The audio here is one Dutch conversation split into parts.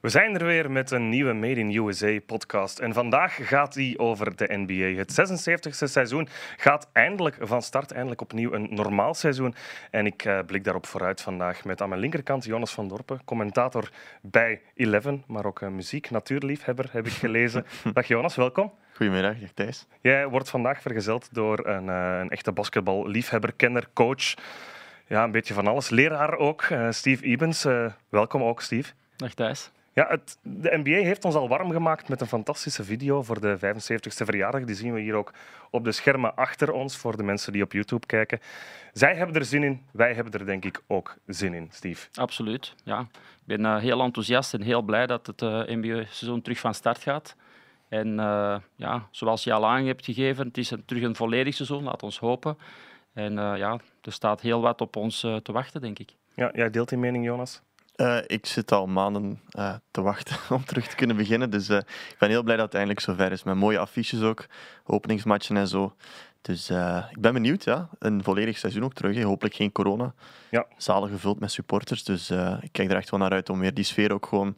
We zijn er weer met een nieuwe Made in USA podcast. En vandaag gaat die over de NBA. Het 76e seizoen gaat eindelijk van start, eindelijk opnieuw een normaal seizoen. En ik uh, blik daarop vooruit vandaag met aan mijn linkerkant Jonas van Dorpen, commentator bij Eleven, maar ook een muziek, natuurliefhebber heb ik gelezen. Dag Jonas, welkom. Goedemiddag, Thijs. Jij wordt vandaag vergezeld door een, uh, een echte basketballiefhebber, kenner, coach. Ja, een beetje van alles. Leraar ook, Steve Ebens. welkom ook, Steve. Dag Thijs. Ja, het, de NBA heeft ons al warm gemaakt met een fantastische video voor de 75ste verjaardag. Die zien we hier ook op de schermen achter ons voor de mensen die op YouTube kijken. Zij hebben er zin in, wij hebben er denk ik ook zin in, Steve. Absoluut, ja. Ik ben uh, heel enthousiast en heel blij dat het uh, NBA-seizoen terug van start gaat. En uh, ja, zoals je al aan hebt gegeven, het is een, terug een volledig seizoen, laat ons hopen. En ja, er staat heel wat op ons te wachten, denk ik. Ja, jij deelt die mening, Jonas? Uh, ik zit al maanden uh, te wachten om terug te kunnen beginnen. Dus uh, ik ben heel blij dat het eindelijk zover is. Met mooie affiches ook, openingsmatchen en zo. Dus ik ben benieuwd, ja. Een volledig seizoen ook terug. Hè. Hopelijk geen corona. Ja. Zalig gevuld met supporters. Dus ik kijk er echt wel naar uit om weer die sfeer ook gewoon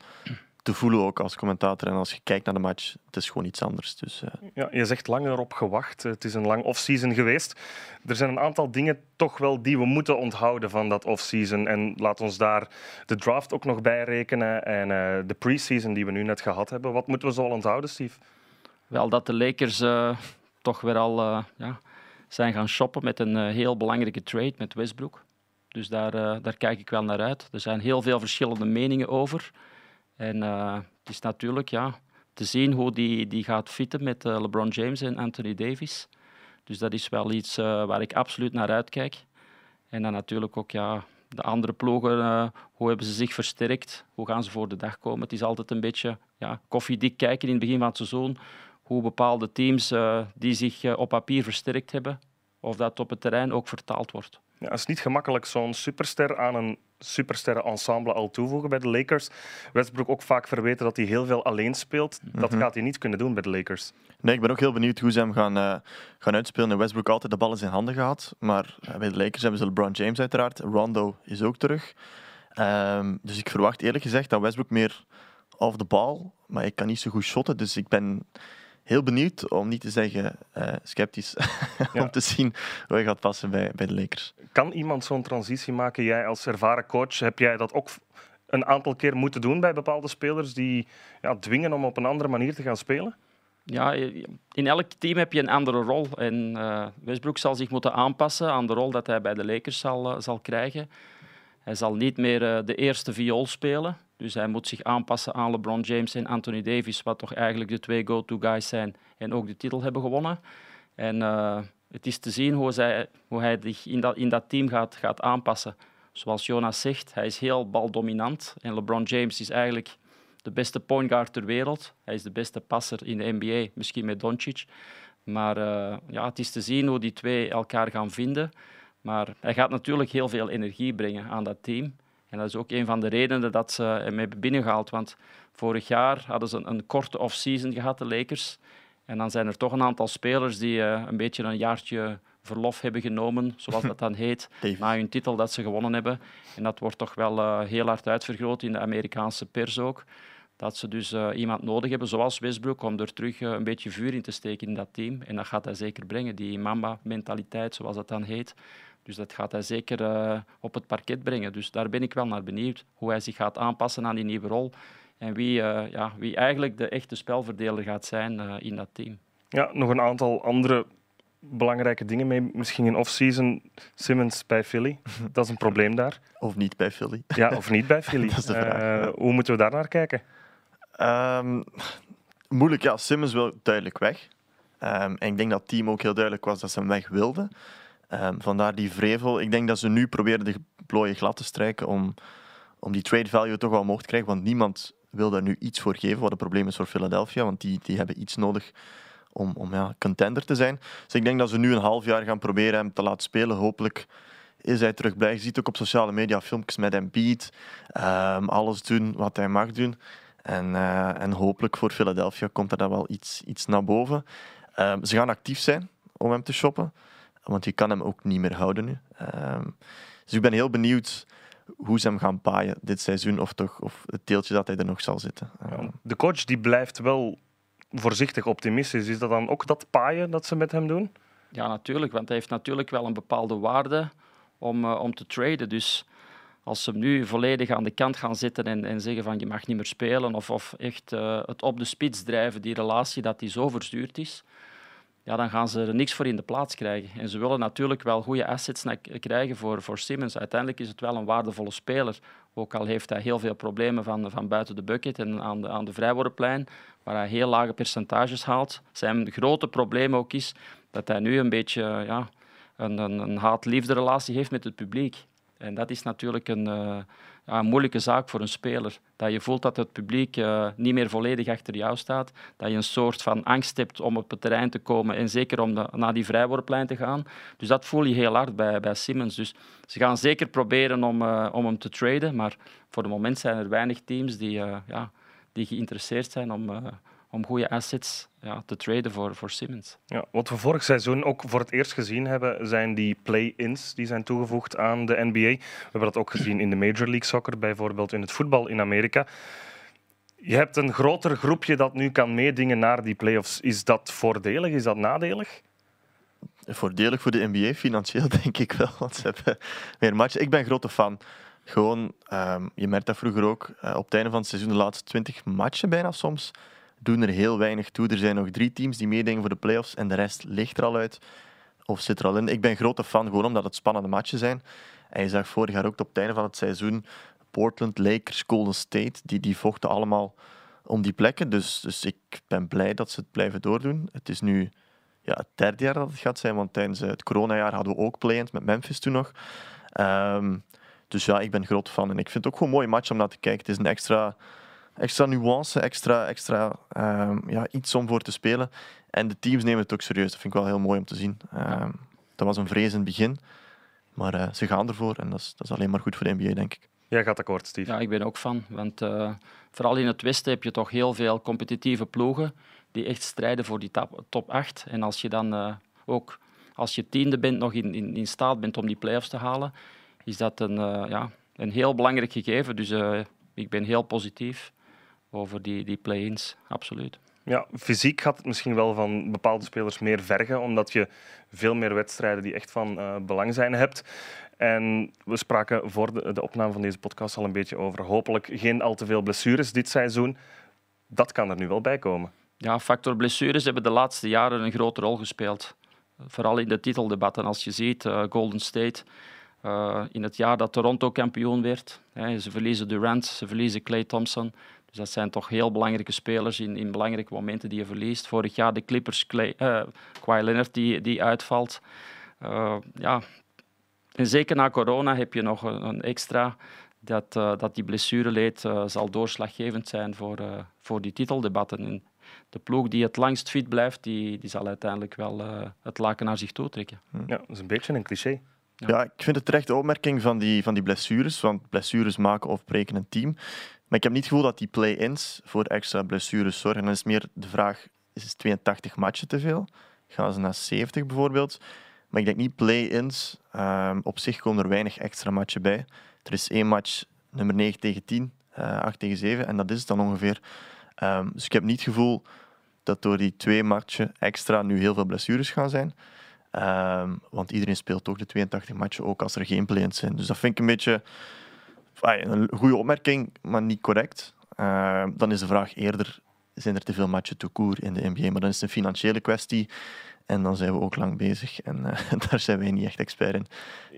te voelen ook als commentator. En als je kijkt naar de match, het is gewoon iets anders. Dus, uh... ja, je zegt langer op gewacht. Het is een lang off-season geweest. Er zijn een aantal dingen toch wel die we moeten onthouden van dat off-season. En laat ons daar de draft ook nog bij rekenen en uh, de pre-season die we nu net gehad hebben. Wat moeten we zo al onthouden, Steve? Wel, dat de Lakers uh, toch weer al ja, zijn gaan shoppen met een heel belangrijke trade met Westbrook. Dus daar, daar kijk ik wel naar uit. Er zijn heel veel verschillende meningen over. En uh, het is natuurlijk ja, te zien hoe die, die gaat fitten met uh, LeBron James en Anthony Davis. Dus dat is wel iets uh, waar ik absoluut naar uitkijk. En dan natuurlijk ook ja, de andere ploegen, hoe hebben ze zich versterkt? Hoe gaan ze voor de dag komen? Het is altijd een beetje ja, koffiedik kijken in het begin van het seizoen. Hoe bepaalde teams die zich op papier versterkt hebben, of dat op het terrein ook vertaald wordt. Ja, het is niet gemakkelijk zo'n superster aan een supersterren-ensemble al toevoegen bij de Lakers. Westbrook ook vaak verweten dat hij heel veel alleen speelt. Dat mhm. gaat hij niet kunnen doen bij de Lakers. Nee, ik ben ook heel benieuwd hoe ze hem gaan, uh, gaan uitspelen. Westbrook altijd de bal in zijn handen gehad. Maar uh, bij de Lakers hebben ze LeBron James uiteraard. Rondo is ook terug. Um, dus ik verwacht eerlijk gezegd dat Westbrook meer off de bal. Maar ik kan niet zo goed shotten. Dus ik ben heel benieuwd, om niet te zeggen uh, sceptisch, om te zien hoe hij gaat passen bij, bij de Lakers. Kan iemand zo'n transitie maken? Jij als ervaren coach, heb jij dat ook een aantal keer moeten doen bij bepaalde spelers die ja, dwingen om op een andere manier te gaan spelen? Ja, in elk team heb je een andere rol. En uh, Westbrook zal zich moeten aanpassen aan de rol dat hij bij de Lakers zal, uh, zal krijgen. Hij zal niet meer uh, de eerste viool spelen. Dus hij moet zich aanpassen aan LeBron James en Anthony Davis, wat toch eigenlijk de twee go-to guys zijn en ook de titel hebben gewonnen. En uh, het is te zien hoe, zij, hoe hij zich in dat, in dat team gaat, gaat aanpassen. Zoals Jonas zegt, hij is heel baldominant. En LeBron James is eigenlijk de beste point guard ter wereld. Hij is de beste passer in de NBA, misschien met Doncic. Maar uh, ja, het is te zien hoe die twee elkaar gaan vinden. Maar hij gaat natuurlijk heel veel energie brengen aan dat team. En dat is ook een van de redenen dat ze hem hebben binnengehaald. Want vorig jaar hadden ze een, een korte off-season gehad, de Lakers. En dan zijn er toch een aantal spelers die uh, een beetje een jaartje verlof hebben genomen, zoals dat dan heet, na hun titel dat ze gewonnen hebben. En dat wordt toch wel uh, heel hard uitvergroot in de Amerikaanse pers ook. Dat ze dus uh, iemand nodig hebben, zoals Westbrook, om er terug een beetje vuur in te steken in dat team. En dat gaat hij zeker brengen, die Mamba-mentaliteit, zoals dat dan heet. Dus dat gaat hij zeker uh, op het parket brengen. Dus daar ben ik wel naar benieuwd hoe hij zich gaat aanpassen aan die nieuwe rol. En wie, uh, ja, wie eigenlijk de echte spelverdeler gaat zijn uh, in dat team. Ja, nog een aantal andere belangrijke dingen mee. Misschien in off-season Simmons bij Philly. Dat is een probleem daar. Of niet bij Philly. Ja, of niet bij Philly. dat is de vraag. hoe moeten we daar naar kijken? Um, moeilijk, ja. Simmons wil duidelijk weg. Um, en ik denk dat het team ook heel duidelijk was dat ze hem weg wilden. Um, vandaar die vrevel. Ik denk dat ze nu proberen de plooien glad te strijken om, om die trade value toch wel omhoog te krijgen. Want niemand wil daar nu iets voor geven, wat een probleem is voor Philadelphia. Want die, die hebben iets nodig om, om ja, contender te zijn. Dus ik denk dat ze nu een half jaar gaan proberen hem te laten spelen. Hopelijk is hij terug blij. Je ziet ook op sociale media filmpjes met hem beat. Um, alles doen wat hij mag doen. En, uh, en hopelijk voor Philadelphia komt er dan wel iets, iets naar boven. Um, ze gaan actief zijn om hem te shoppen. Want je kan hem ook niet meer houden nu. Um, dus ik ben heel benieuwd hoe ze hem gaan paaien dit seizoen, of, toch, of het deeltje dat hij er nog zal zitten. Ja, de coach die blijft wel voorzichtig optimistisch. Is dat dan ook dat paaien dat ze met hem doen? Ja, natuurlijk, want hij heeft natuurlijk wel een bepaalde waarde om, uh, om te traden. Dus als ze hem nu volledig aan de kant gaan zitten en, en zeggen van je mag niet meer spelen of, of echt uh, het op de spits drijven, die relatie dat die zo verzuurd is, ja, dan gaan ze er niks voor in de plaats krijgen. En ze willen natuurlijk wel goede assets krijgen voor, voor Simmons. Uiteindelijk is het wel een waardevolle speler. Ook al heeft hij heel veel problemen van, van buiten de bucket en aan de, aan de vrijworpenplein, waar hij heel lage percentages haalt. Zijn grote probleem ook is dat hij nu een beetje ja, een, een, haat-liefde relatie heeft met het publiek. En dat is natuurlijk een, uh, ja, een moeilijke zaak voor een speler. Dat je voelt dat het publiek uh, niet meer volledig achter jou staat. Dat je een soort van angst hebt om op het terrein te komen en zeker om naar die vrijworplijn te gaan. Dus dat voel je heel hard bij, bij Simmons. Dus ze gaan zeker proberen om, uh, om hem te traden. Maar voor het moment zijn er weinig teams die, ja, die geïnteresseerd zijn om om goede assets ja, te traden voor, voor Simmons. Ja, wat we vorig seizoen ook voor het eerst gezien hebben, zijn die play-ins die zijn toegevoegd aan de NBA. We hebben dat ook gezien in de Major League Soccer, bijvoorbeeld in het voetbal in Amerika. Je hebt een groter groepje dat nu kan meedingen naar die playoffs. Is dat voordelig? Is dat nadelig? Voordelig voor de NBA, financieel denk ik wel. Want ze hebben meer matchen. Ik ben grote fan. Gewoon, um, je merkt dat vroeger ook, uh, op het einde van het seizoen de laatste 20 matchen bijna soms doen er heel weinig toe. Er zijn nog drie teams die meedenken voor de playoffs en de rest ligt er al uit of zit er al in. Ik ben grote fan gewoon omdat het spannende matchen zijn. En je zag vorig jaar ook op het einde van het seizoen Portland, Lakers, Golden State, die, die vochten allemaal om die plekken. Dus, dus ik ben blij dat ze het blijven doordoen. Het is nu ja, het derde jaar dat het gaat zijn, want tijdens het coronajaar hadden we ook play-ins met Memphis toen nog. Um, dus ja, ik ben groot fan en ik vind het ook gewoon een mooie match om naar te kijken. Het is een extra extra nuance, extra, extra um, ja, iets om voor te spelen. En de teams nemen het ook serieus. Dat vind ik wel heel mooi om te zien. Um, dat was een vrees begin, maar uh, ze gaan ervoor en dat is, dat is alleen maar goed voor de NBA, denk ik. Jij gaat akkoord, Steve. Ja, ik ben ook van. Want uh, vooral in het Westen heb je toch heel veel competitieve ploegen die echt strijden voor die top, top 8. En als je dan uh, ook als je tiende bent nog in, in, in staat bent om die play-offs te halen, is dat een, ja, een heel belangrijk gegeven. Dus ik ben heel positief over die, die play-ins, absoluut. Ja, fysiek gaat het misschien wel van bepaalde spelers meer vergen, omdat je veel meer wedstrijden die echt van uh, belang zijn hebt. En we spraken voor de, de, opname van deze podcast al een beetje over hopelijk geen al te veel blessures dit seizoen. Dat kan er nu wel bij komen. Ja, factor blessures hebben de laatste jaren een grote rol gespeeld. Vooral in de titeldebatten. Als je ziet, uh, Golden State, uh, in het jaar dat Toronto kampioen werd, hè, ze verliezen Durant, ze verliezen Clay Thompson. Dus dat zijn toch heel belangrijke spelers in, in belangrijke momenten die je verliest. Vorig jaar de Clippers, Clay, Kawhi Leonard die, die uitvalt. Uh, ja. En zeker na corona heb je nog een, een extra dat, uh, dat die blessureleed zal doorslaggevend zijn voor, voor die titeldebatten. En de ploeg die het langst fit blijft, die, die zal uiteindelijk wel het laken naar zich toe trekken. Ja, dat is een beetje een cliché. Ja. ik vind het terecht de opmerking van die, van die blessures, want blessures maken of breken een team. Maar ik heb niet het gevoel dat die play-ins voor extra blessures zorgen. Dan is meer de vraag, is het 82 matchen te veel? Gaan ze naar 70 bijvoorbeeld? Maar ik denk niet play-ins. Um, op zich komen er weinig extra matchen bij. Er is één match, nummer 9 tegen 10, uh, 8 tegen 7. En dat is het dan ongeveer. Um, dus ik heb niet het gevoel dat door die twee matchen extra nu heel veel blessures gaan zijn. Um, want iedereen speelt toch de 82 matchen, ook als er geen play-ins zijn. Dus dat vind ik een beetje een goede opmerking, maar niet correct. Uh, dan is de vraag eerder, zijn er te veel matchen te koer in de NBA? Maar dan is het een financiële kwestie. En dan zijn we ook lang bezig. En uh, daar zijn wij niet echt expert in.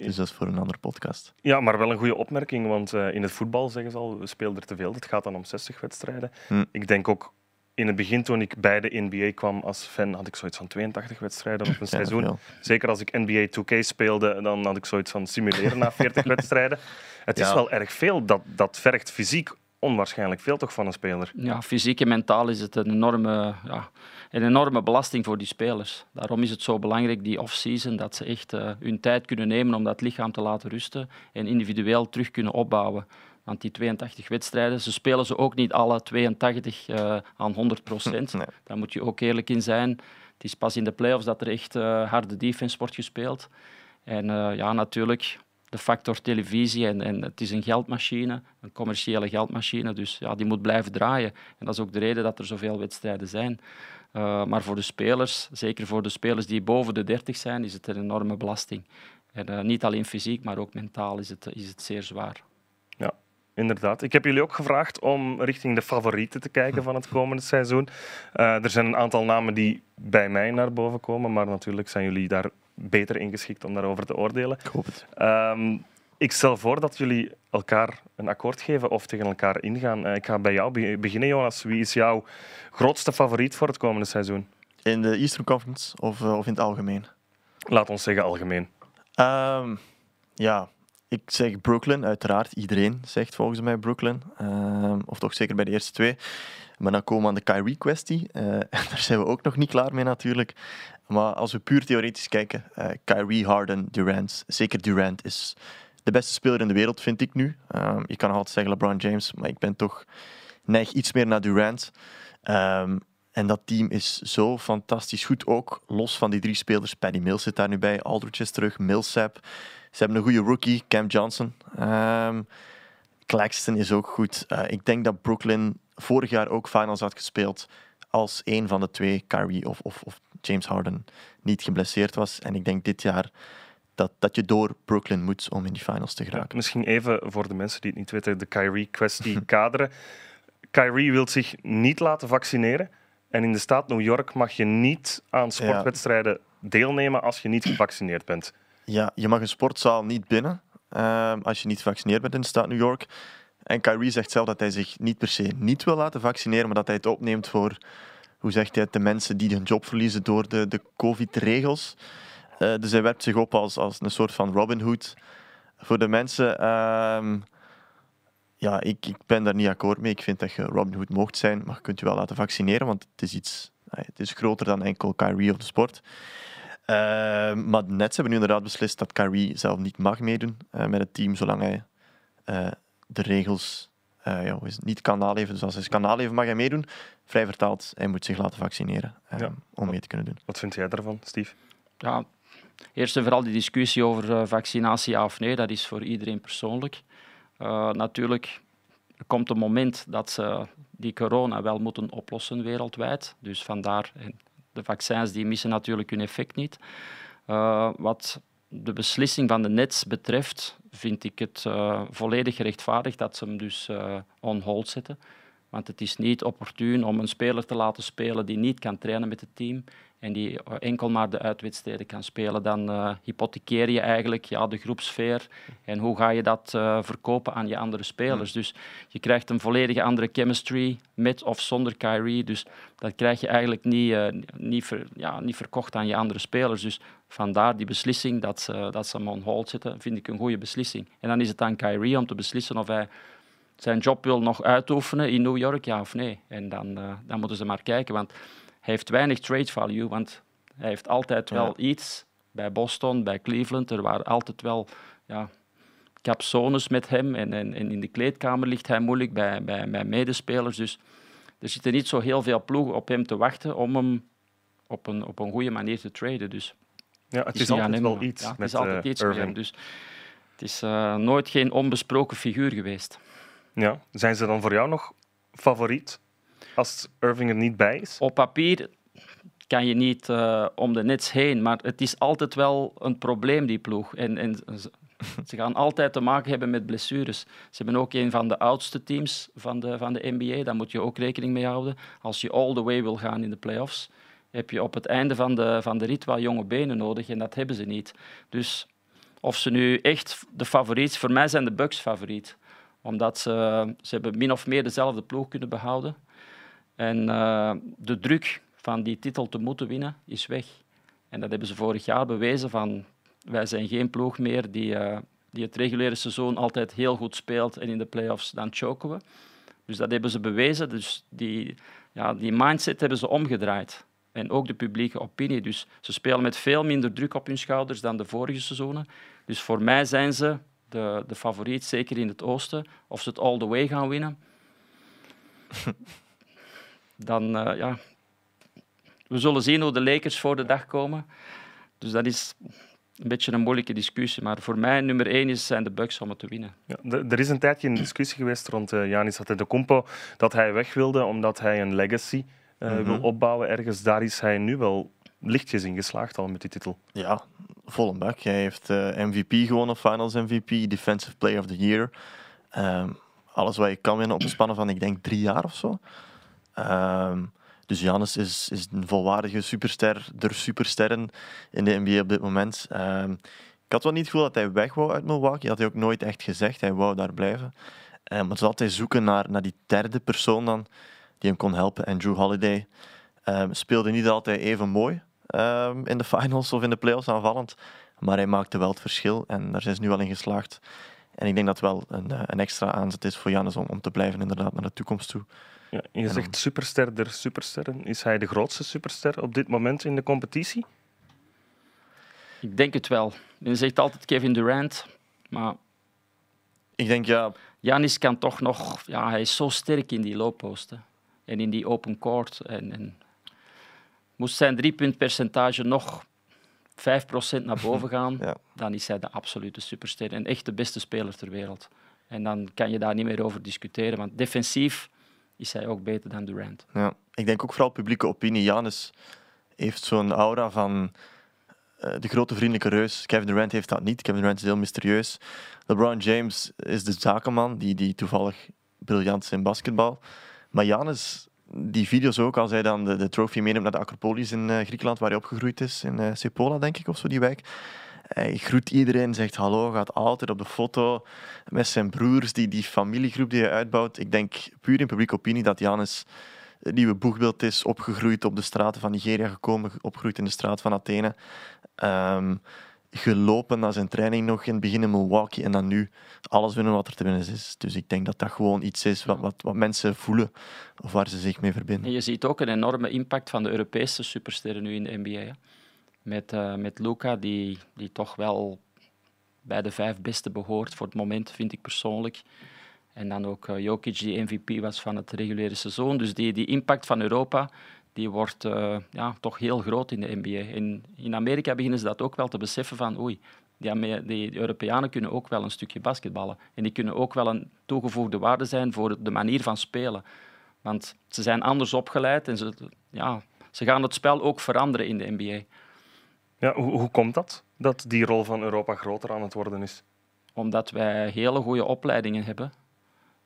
Dus dat is voor een andere podcast. Ja, maar wel een goede opmerking. Want uh, in het voetbal zeggen ze al, we spelen er te veel. Het gaat dan om 60 wedstrijden. Hm. Ik denk ook in het begin, toen ik bij de NBA kwam als fan, had ik zoiets van 82 wedstrijden op een seizoen. Zeker als ik NBA 2K speelde, dan had ik zoiets van simuleren na 40 wedstrijden. Het is wel erg veel. Dat, dat vergt fysiek onwaarschijnlijk veel toch van een speler. Ja, fysiek en mentaal is het een enorme, ja, een enorme belasting voor die spelers. Daarom is het zo belangrijk, die off-season, dat ze echt uh, hun tijd kunnen nemen om dat lichaam te laten rusten en individueel terug kunnen opbouwen. Want die 82 wedstrijden, ze spelen ze ook niet alle 82 uh, aan 100 procent. Nee. Daar moet je ook eerlijk in zijn. Het is pas in de playoffs dat er echt uh, harde defense wordt gespeeld. En uh, ja, natuurlijk, de factor televisie en, en het is een geldmachine, een commerciële geldmachine, dus ja, die moet blijven draaien. En dat is ook de reden dat er zoveel wedstrijden zijn. Maar voor de spelers, zeker voor de spelers die boven de 30 zijn, is het een enorme belasting. En niet alleen fysiek, maar ook mentaal is het, is het zeer zwaar. Ja, inderdaad. Ik heb jullie ook gevraagd om richting de favorieten te kijken van het komende seizoen. Uh, er zijn een aantal namen die bij mij naar boven komen, maar natuurlijk zijn jullie daar beter ingeschikt om daarover te oordelen. Ik hoop het. Um, ik stel voor dat jullie elkaar een akkoord geven of tegen elkaar ingaan. Uh, ik ga bij jou beginnen, Jonas. Wie is jouw grootste favoriet voor het komende seizoen? In de Eastern Conference of, uh, of in het algemeen? Laat ons zeggen algemeen. Um, ja, ik zeg Brooklyn, uiteraard. Iedereen zegt volgens mij Brooklyn. Um, of toch zeker bij de eerste twee. Maar dan komen we aan de Kyrie-kwestie. Uh, daar zijn we ook nog niet klaar mee natuurlijk. Maar als we puur theoretisch kijken, uh, Kyrie, Harden, Durant. Zeker Durant is de beste speler in de wereld, vind ik nu. Um, je kan altijd zeggen LeBron James, maar ik ben toch neig iets meer naar Durant. Um, en dat team is zo fantastisch goed, ook los van die drie spelers. Paddy Mills zit daar nu bij, Aldridge is terug, Millsap. Ze hebben een goede rookie, Cam Johnson. Um, Claxton is ook goed. Uh, ik denk dat Brooklyn vorig jaar ook finals had gespeeld als een van de twee, Kyrie of, of, of James Harden, niet geblesseerd was. En ik denk dit jaar dat, dat je door Brooklyn moet om in die finals te geraken. Ja, misschien even voor de mensen die het niet weten, de Kyrie-kwestie kaderen. Kyrie wil zich niet laten vaccineren. En in de staat New York mag je niet aan sportwedstrijden ja. deelnemen als je niet gevaccineerd bent. Ja, je mag een sportzaal niet binnen uh, als je niet gevaccineerd bent in de staat New York. En Kyrie zegt zelf dat hij zich niet per se niet wil laten vaccineren, maar dat hij het opneemt voor, hoe zegt hij, de mensen die hun job verliezen door de, de COVID-regels. Uh, dus hij werpt zich op als, als een soort van Robin Hood voor de mensen. Uh, ja, ik, ik ben daar niet akkoord mee. Ik vind dat je Robin Hood mocht zijn, maar je kunt je wel laten vaccineren, want het is iets het is groter dan enkel Kyrie of de sport. Uh, maar de Nets hebben nu inderdaad beslist dat Kyrie zelf niet mag meedoen uh, met het team, zolang hij uh, de regels ja, niet kan naleven. Dus als hij kan naleven, mag hij meedoen. Vrij vertaald, hij moet zich laten vaccineren ja. om mee te kunnen doen. Wat vind jij daarvan, Steve? Ja, eerst en vooral die discussie over vaccinatie ja of nee, dat is voor iedereen persoonlijk. Uh, natuurlijk er komt een moment dat ze die corona wel moeten oplossen wereldwijd. Dus vandaar, de vaccins die missen natuurlijk hun effect niet. Uh, wat de beslissing van de Nets betreft, vind ik het uh, volledig gerechtvaardigd dat ze hem dus uh, on hold zetten. Want het is niet opportun om een speler te laten spelen die niet kan trainen met het team en die enkel maar de uitwedstrijden kan spelen, dan uh, hypothekeer je eigenlijk ja, de groepsfeer en hoe ga je dat uh, verkopen aan je andere spelers. Dus je krijgt een volledig andere chemistry met of zonder Kyrie, dus dat krijg je eigenlijk niet, uh, niet, ver, ja, niet verkocht aan je andere spelers. Dus vandaar die beslissing dat ze, dat ze hem on hold zetten, vind ik een goede beslissing. En dan is het aan Kyrie om te beslissen of hij zijn job wil nog uitoefenen in New York, ja of nee. En dan, dan moeten ze maar kijken, want heeft weinig trade value, want hij heeft altijd wel iets. Bij Boston, bij Cleveland, er waren altijd wel ja, capsones met hem. En, en, en, in de kleedkamer ligt hij moeilijk bij, bij, bij medespelers. Dus er zitten niet zo heel veel ploegen op hem te wachten om hem op een, op een goede manier te traden. Dus ja, het is, is altijd wel iets. Ja, het is altijd uh, iets met hem. Dus het is uh, nooit geen onbesproken figuur geweest. Ja. Zijn ze dan voor jou nog favoriet? Als Irving er niet bij is? Op papier kan je niet uh, om de nets heen, maar het is altijd wel een probleem, die ploeg. En, en ze gaan altijd te maken hebben met blessures. Ze hebben ook een van de oudste teams van de, van de NBA, daar moet je ook rekening mee houden. Als je all the way wil gaan in de playoffs, heb je op het einde van de, van de rit wel jonge benen nodig en dat hebben ze niet. Dus of ze nu echt de favoriet, voor mij zijn de Bucks favoriet. Omdat ze, ze hebben min of meer dezelfde ploeg kunnen behouden. En uh, de druk van die titel te moeten winnen is weg. En dat hebben ze vorig jaar bewezen van wij zijn geen ploeg meer die, uh, die het reguliere seizoen altijd heel goed speelt en in de playoffs dan choken we. Dus dat hebben ze bewezen. Dus die, ja, die mindset hebben ze omgedraaid. En ook de publieke opinie. Dus ze spelen met veel minder druk op hun schouders dan de vorige seizoenen. Dus voor mij zijn ze de, de favoriet, zeker in het oosten. Of ze het all the way gaan winnen. dan uh, ja, we zullen zien hoe de Lakers voor de dag komen. Dus dat is een beetje een moeilijke discussie. Maar voor mij nummer één is, zijn de Bucks om het te winnen. Ja, er is een tijdje een discussie geweest rond uh, Janis Antetokounmpo dat hij weg wilde omdat hij een legacy uh, mm -hmm. wil opbouwen ergens. Daar is hij nu wel lichtjes in geslaagd al met die titel. Ja, volle bak. Hij heeft uh, MVP gewonnen, Finals MVP, Defensive Player of the Year. Um, alles wat je kan winnen op een spanne van, ik denk, drie jaar of zo. Um, dus Janis is, is een volwaardige superster, der supersterren in de NBA op dit moment. Um, ik had wel niet het gevoel dat hij weg wou uit Milwaukee. Dat had hij ook nooit echt gezegd. Hij wou daar blijven. Um, maar het was altijd zoeken naar, naar die derde persoon dan, die hem kon helpen. En Drew Holiday speelde niet altijd even mooi in de finals of in de playoffs aanvallend. Maar hij maakte wel het verschil en daar zijn ze nu wel in geslaagd. En ik denk dat het wel een, een extra aanzet is voor Janis om, om te blijven inderdaad naar de toekomst toe. Ja, je zegt superster der supersterren. Is hij de grootste superster op dit moment in de competitie? Ik denk het wel. Je zegt altijd Kevin Durant, maar... Ik denk ja... Janis kan toch nog... Ja, hij is zo sterk in die loopposten en in die open court. En, en moest zijn driepuntpercentage nog 5% naar boven gaan, ja. dan is hij de absolute superster en echt de beste speler ter wereld. En dan kan je daar niet meer over discussiëren, want defensief is hij ook beter dan Durant. Ja, ik denk ook vooral publieke opinie. Janis heeft zo'n aura van uh, de grote vriendelijke reus. Kevin Durant heeft dat niet. Kevin Durant is heel mysterieus. LeBron James is de zakenman die, die toevallig briljant is in basketbal. Maar Janis, die video's ook, als hij dan de, de trofee meeneemt naar de Acropolis in uh, Griekenland, waar hij opgegroeid is, in uh, Sepola, denk ik, of zo, die wijk. Hij groet iedereen, zegt hallo, gaat altijd op de foto met zijn broers, die, die familiegroep die hij uitbouwt. Ik denk puur in publieke opinie dat Janis het nieuwe boegbeeld is, opgegroeid op de straten van Nigeria gekomen, opgegroeid in de straat van Athene. Um, gelopen naar zijn training nog in het begin in Milwaukee en dan nu alles winnen wat er te winnen is. Dus ik denk dat dat gewoon iets is wat, wat, wat mensen voelen of waar ze zich mee verbinden. En je ziet ook een enorme impact van de Europese supersterren nu in de NBA. Met, uh, met Luca, die, die toch wel bij de vijf beste behoort voor het moment, vind ik persoonlijk. En dan ook uh, Jokic, die MVP was van het reguliere seizoen. Dus die, die impact van Europa, die wordt uh, ja, toch heel groot in de NBA. In, in Amerika beginnen ze dat ook wel te beseffen van oei, die, die Europeanen kunnen ook wel een stukje basketballen. En die kunnen ook wel een toegevoegde waarde zijn voor de manier van spelen. Want ze zijn anders opgeleid en ze, ja, ze gaan het spel ook veranderen in de NBA. Ja, hoe, hoe komt dat, dat die rol van Europa groter aan het worden is? Omdat wij hele goede opleidingen hebben.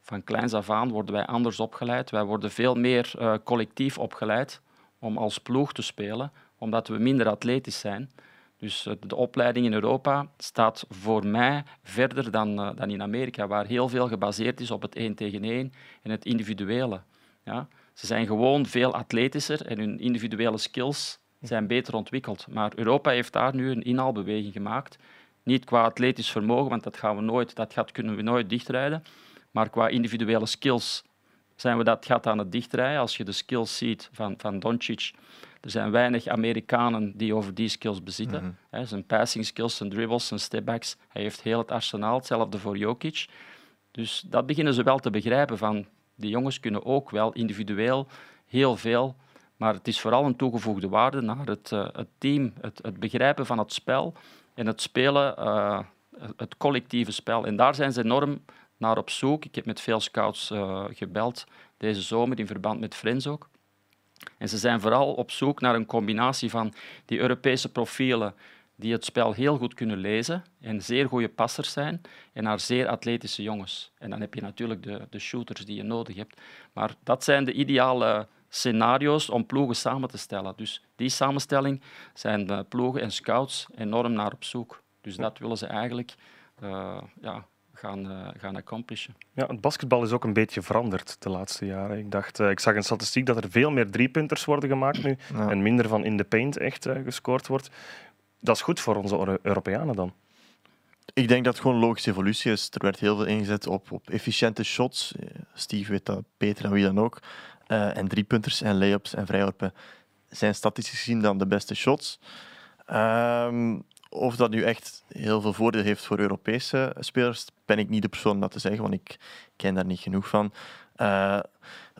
Van kleins af aan worden wij anders opgeleid. Wij worden veel meer uh, collectief opgeleid om als ploeg te spelen, omdat we minder atletisch zijn. Dus uh, de opleiding in Europa staat voor mij verder dan, uh, dan in Amerika, waar heel veel gebaseerd is op het één tegen één en het individuele. Ja? Ze zijn gewoon veel atletischer en hun individuele skills zijn beter ontwikkeld. Maar Europa heeft daar nu een inhaalbeweging gemaakt. Niet qua atletisch vermogen, want dat, gaan we nooit, dat gaat kunnen we nooit dichtrijden. Maar qua individuele skills zijn we dat gat aan het dichtrijden. Als je de skills ziet van, van Doncic, er zijn weinig Amerikanen die over die skills bezitten. Mm -hmm. zijn passing skills, zijn dribbles, zijn stepbacks. Hij heeft heel het arsenaal, hetzelfde voor Jokic. Dus dat beginnen ze wel te begrijpen. Van, die jongens kunnen ook wel individueel heel veel maar het is vooral een toegevoegde waarde naar het, uh, het team, het, het, begrijpen van het spel en het spelen, uh, het collectieve spel. En daar zijn ze enorm naar op zoek. Ik heb met veel scouts uh, gebeld deze zomer in verband met Friends ook. En ze zijn vooral op zoek naar een combinatie van die Europese profielen die het spel heel goed kunnen lezen en zeer goede passers zijn, en naar zeer atletische jongens. En dan heb je natuurlijk de, de shooters die je nodig hebt. Maar dat zijn de ideale scenario's om ploegen samen te stellen. Dus die samenstelling zijn de ploegen en scouts enorm naar op zoek. Dus dat willen ze eigenlijk uh, ja, gaan, uh, gaan accomplishen. Ja, het basketbal is ook een beetje veranderd de laatste jaren. Ik, dacht, uh, ik zag een statistiek dat er veel meer driepunters worden gemaakt nu ja. en minder van in de paint echt gescoord wordt. Dat is goed voor onze Europeanen dan. Ik denk dat het gewoon een logische evolutie is. Er werd heel veel ingezet op, op efficiënte shots. Steve weet dat beter dan wie dan ook. Uh, en driepunters en layups en vrijworpen zijn statistisch gezien dan de beste shots. Um, of dat nu echt heel veel voordeel heeft voor Europese spelers, ben ik niet de persoon om dat te zeggen, want ik ken daar niet genoeg van. Uh,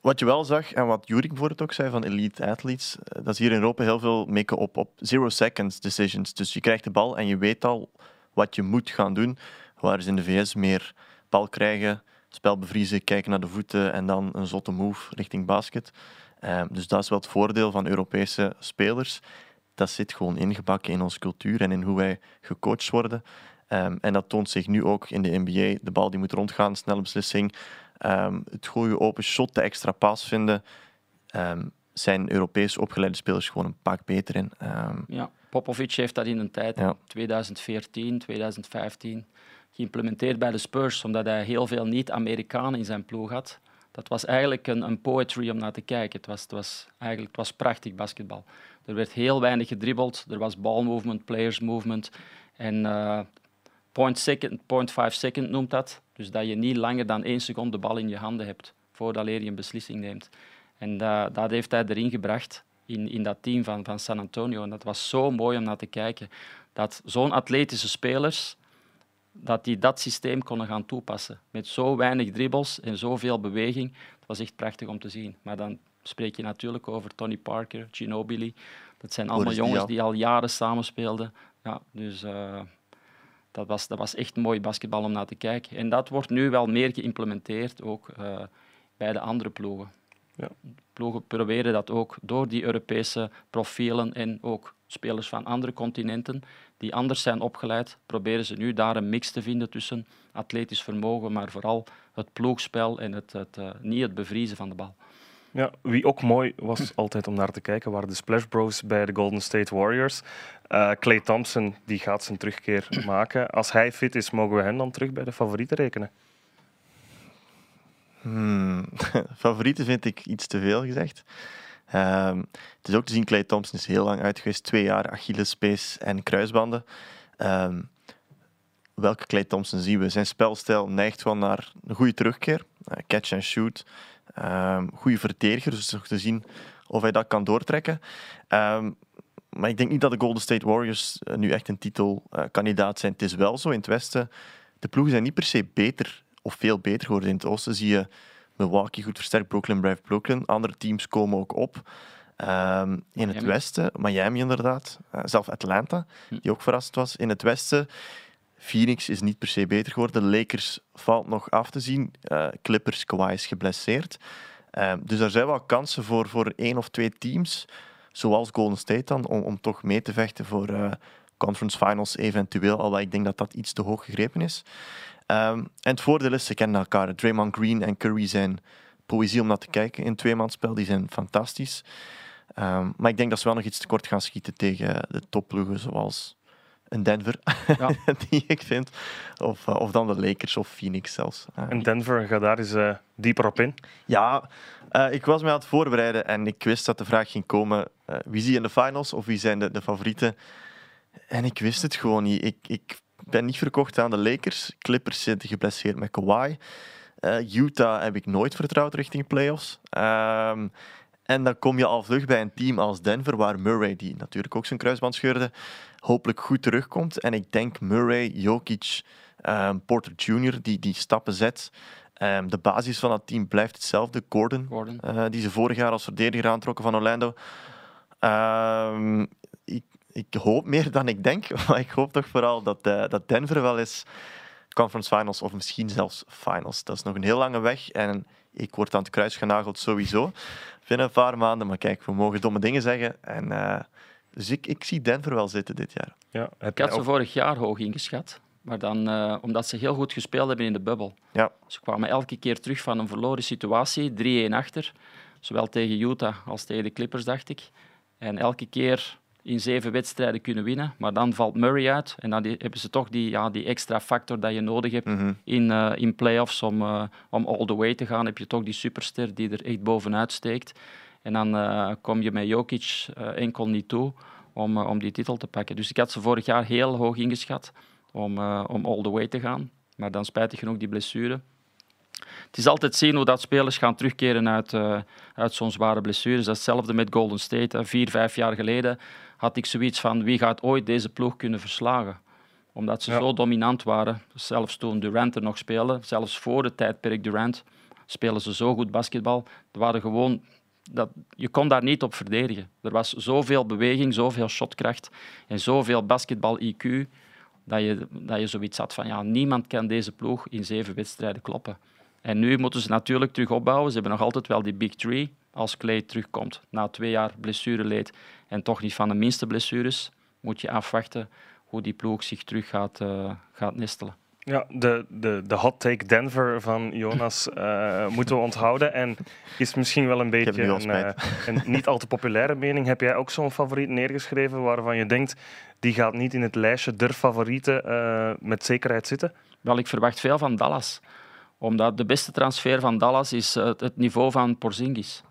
Wat je wel zag, en wat Jurik bijvoorbeeld ook zei van elite athletes, eh, dat is hier in Europa heel veel mikken op, op zero seconds decisions. Dus je krijgt de bal en je weet al wat je moet gaan doen. Waar ze in de VS meer bal krijgen, spel bevriezen, kijken naar de voeten en dan een zotte move richting basket. Ehm, dus dat is wel het voordeel van Europese spelers. Dat zit gewoon ingebakken in onze cultuur en in hoe wij gecoacht worden. Ehm, en dat toont zich nu ook in de NBA. De bal die moet rondgaan, snelle beslissing. Ehm, het goede open shot, de extra pas vinden. zijn Europees opgeleide spelers gewoon een pak beter in. ja, Popovic heeft dat in een tijd, ja. 2014, 2015, geïmplementeerd bij de Spurs, omdat hij heel veel niet-Amerikanen in zijn ploeg had dat was eigenlijk een, een poetry om naar te kijken. Het was, het was, eigenlijk, het was prachtig basketbal. Er werd heel weinig gedribbeld. Er was ball movement, players movement. En uh, point, second, point five second noemt dat. Dus dat je niet langer dan één seconde de bal in je handen hebt voordat je een beslissing neemt. En dat, dat heeft hij erin gebracht in, in dat team van, van San Antonio. En dat was zo mooi om naar te kijken. Dat zo'n atletische spelers dat die dat systeem konden gaan toepassen. Met zo weinig dribbles en zoveel beweging. Het was echt prachtig om te zien. Maar dan spreek je natuurlijk over Tony Parker, Ginobili. Dat zijn allemaal jongens die al jaren samenspeelden. Ja, dus uh, dat, was, dat was echt mooi basketbal om naar te kijken. En dat wordt nu wel meer geïmplementeerd, ook uh, bij de andere ploegen. Ja. Ploegen proberen dat ook door die Europese profielen en ook spelers van andere continenten die anders zijn opgeleid, proberen ze nu daar een mix te vinden tussen atletisch vermogen, maar vooral het ploegspel en het, het uh, niet het bevriezen van de bal. Ja, wie ook mooi was altijd om naar te kijken, waren de Splash Bros bij de Golden State Warriors. Uh, Clay Thompson die gaat zijn terugkeer maken. Als hij fit is, mogen we hen dan terug bij de favorieten rekenen? Hmm. favorieten vind ik iets te veel gezegd. Um, het is ook te zien, Clay Thompson is heel lang uit geweest. Twee jaar Achillespees en kruisbanden. Um, welke Clay Thompson zien we? Zijn spelstijl neigt wel naar een goede terugkeer. Uh, catch and shoot. Um, goede verdediger, dus nog te zien of hij dat kan doortrekken. maar ik denk niet dat de Golden State Warriors uh, nu echt een titelkandidaat zijn. Het is wel zo in het Westen. De ploegen zijn niet per se beter of veel beter geworden. In het Oosten zie je Milwaukee goed versterkt, Brooklyn blijft Brooklyn. Andere teams komen ook op. Um, in het westen, Miami inderdaad, uh, zelf Atlanta, hm. die ook verrast was. In het westen, Phoenix is niet per se beter geworden. Lakers valt nog af te zien. Uh, Clippers, Kawhi is geblesseerd. Uh, dus er zijn wel kansen voor, voor één of twee teams, zoals Golden State dan, om, toch mee te vechten voor uh, conference finals eventueel. Alhoewel ik denk dat dat iets te hoog gegrepen is. Um, en het voordeel is, ze kennen elkaar. Draymond Green en Curry zijn poëzie om naar te kijken in tweemansspel. Die zijn fantastisch. Um, maar ik denk dat ze wel nog iets tekort gaan schieten tegen de topploegen zoals een Denver, ja. die ik vind. Of, uh, of dan de Lakers of Phoenix zelfs. Uh, en Denver, ga daar eens uh, dieper op in. Ja, uh, ik was me aan het voorbereiden en ik wist dat de vraag ging komen. wie zie je in de finals of wie zijn de, de favorieten? En ik wist het gewoon niet. Ik, ik ben niet verkocht aan de Lakers. Clippers zitten geblesseerd met Kawhi. Uh, Utah heb ik nooit vertrouwd richting playoffs. Um, en dan kom je al vlug bij een team als Denver, waar Murray, die natuurlijk ook zijn kruisband scheurde, hopelijk goed terugkomt. En ik denk Murray, Jokic, um, Porter Jr., die, die stappen zet. Um, de basis van dat team blijft hetzelfde. Gordon, Gordon. Uh, die ze vorig jaar als verdediger aantrokken van Orlando. Um, ik, ik hoop meer dan ik denk. Maar ik hoop toch vooral dat, uh, dat Denver wel eens conference finals of misschien zelfs finals. Dat is nog een heel lange weg en ik word aan het kruis genageld sowieso binnen een paar maanden. Maar kijk, we mogen domme dingen zeggen. En, uh, dus ik, ik zie Denver wel zitten dit jaar. Ja, ik had ze vorig jaar hoog ingeschat. Maar dan, uh, omdat ze heel goed gespeeld hebben in de bubbel. Ja. Ze kwamen elke keer terug van een verloren situatie, 3-1 achter. Zowel tegen Utah als tegen de Clippers, dacht ik. En elke keer in zeven wedstrijden kunnen winnen. Maar dan valt Murray uit en dan hebben ze toch die, ja, die extra factor dat je nodig hebt mm in, uh, in playoffs om, uh, om all the way te gaan. Heb je toch die superster die er echt bovenuit steekt. En dan uh, kom je met Jokic enkel niet toe om, om die titel te pakken. Dus ik had ze vorig jaar heel hoog ingeschat om, om all the way te gaan. Maar dan spijtig genoeg die blessure. Het is altijd zien hoe dat spelers gaan terugkeren uit, uit zo'n zware blessures. Dat is hetzelfde met Golden State. Vier, vijf jaar geleden had ik zoiets van wie gaat ooit deze ploeg kunnen verslagen. Omdat ze zo dominant waren, zelfs toen Durant er nog speelde, zelfs voor het tijdperk Durant, spelen ze zo goed basketbal. Er waren gewoon, dat, je kon daar niet op verdedigen. Er was zoveel beweging, zoveel shotkracht en zoveel basketbal-IQ dat je, dat je zoiets had van ja, niemand kan deze ploeg in zeven wedstrijden kloppen. En nu moeten ze natuurlijk terug opbouwen. Ze hebben nog altijd wel die big three als Clay terugkomt. Na twee jaar blessureleed en toch niet van de minste blessures, moet je afwachten hoe die ploeg zich terug gaat, uh, gaat nestelen. Ja, de, de, de hot take Denver van Jonas uh, moeten we onthouden. En is misschien wel een beetje een, uh, een, niet al te populaire mening. Heb jij ook zo'n favoriet neergeschreven waarvan je denkt die gaat niet in het lijstje der favorieten uh, met zekerheid zitten? Wel, ik verwacht veel van Dallas. Omdat de beste transfer van Dallas is het, het niveau van Porzingis.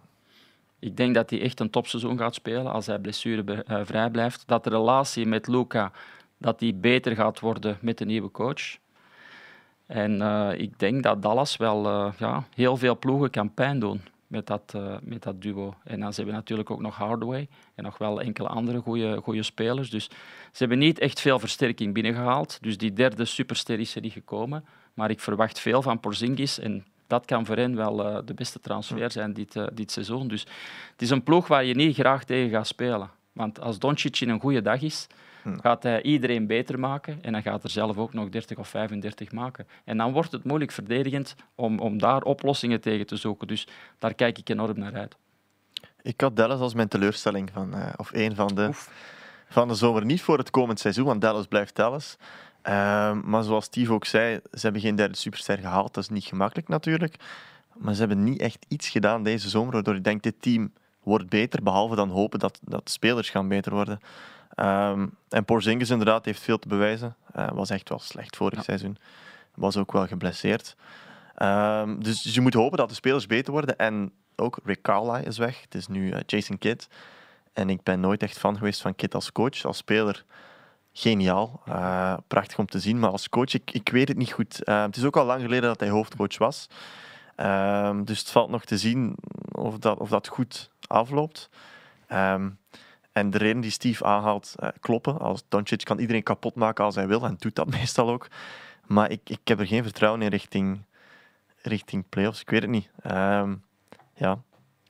Ik denk dat hij echt een topseizoen gaat spelen als hij blessurevrij blijft. Dat de relatie met Luca dat die beter gaat worden met de nieuwe coach. En uh, ik denk dat Dallas wel uh, ja, heel veel ploegen kan pijn doen met dat, uh, met dat duo. En dan hebben we natuurlijk ook nog Hardaway en nog wel enkele andere goede spelers. Dus ze hebben niet echt veel versterking binnengehaald. Dus die derde superster is er niet gekomen. Maar ik verwacht veel van Porzingis en dat kan voor hen wel de beste transfer zijn dit, dit seizoen. Dus het is een ploeg waar je niet graag tegen gaat spelen. Want als Doncic een goede dag is. Gaat hij iedereen beter maken en dan gaat er zelf ook nog 30 of 35 maken. En dan wordt het moeilijk verdedigend om, om daar oplossingen tegen te zoeken. Dus daar kijk ik enorm naar uit. Ik had Dallas als mijn teleurstelling van, uh, of één van de, van de zomer. Niet voor het komend seizoen, want Dallas blijft Dallas. Uh, maar zoals Steve ook zei, ze hebben geen derde superster gehaald. Dat is niet gemakkelijk natuurlijk. Maar ze hebben niet echt iets gedaan deze zomer, waardoor ik denk, dit team wordt beter, behalve dan hopen dat, dat spelers gaan beter worden. Um, en Porzingis inderdaad heeft veel te bewijzen. Uh, was echt wel slecht vorig seizoen. Was ook wel geblesseerd. Um, dus, dus, je moet hopen dat de spelers beter worden. En ook Rick Carlisle is weg. Het is nu uh, Jason Kidd. En ik ben nooit echt fan geweest van Kidd als coach. Als speler geniaal. Uh, prachtig om te zien. Maar als coach, ik, ik weet het niet goed. het is ook al lang geleden dat hij hoofdcoach was. Um, dus het valt nog te zien of dat, of dat goed afloopt. Um, en de reden die Steve aanhaalt uh, kloppen. Als Doncic kan iedereen kapot maken als hij wil en doet dat meestal ook. Maar ik, ik heb er geen vertrouwen in richting, richting playoffs. Ik weet het niet. Um, ja.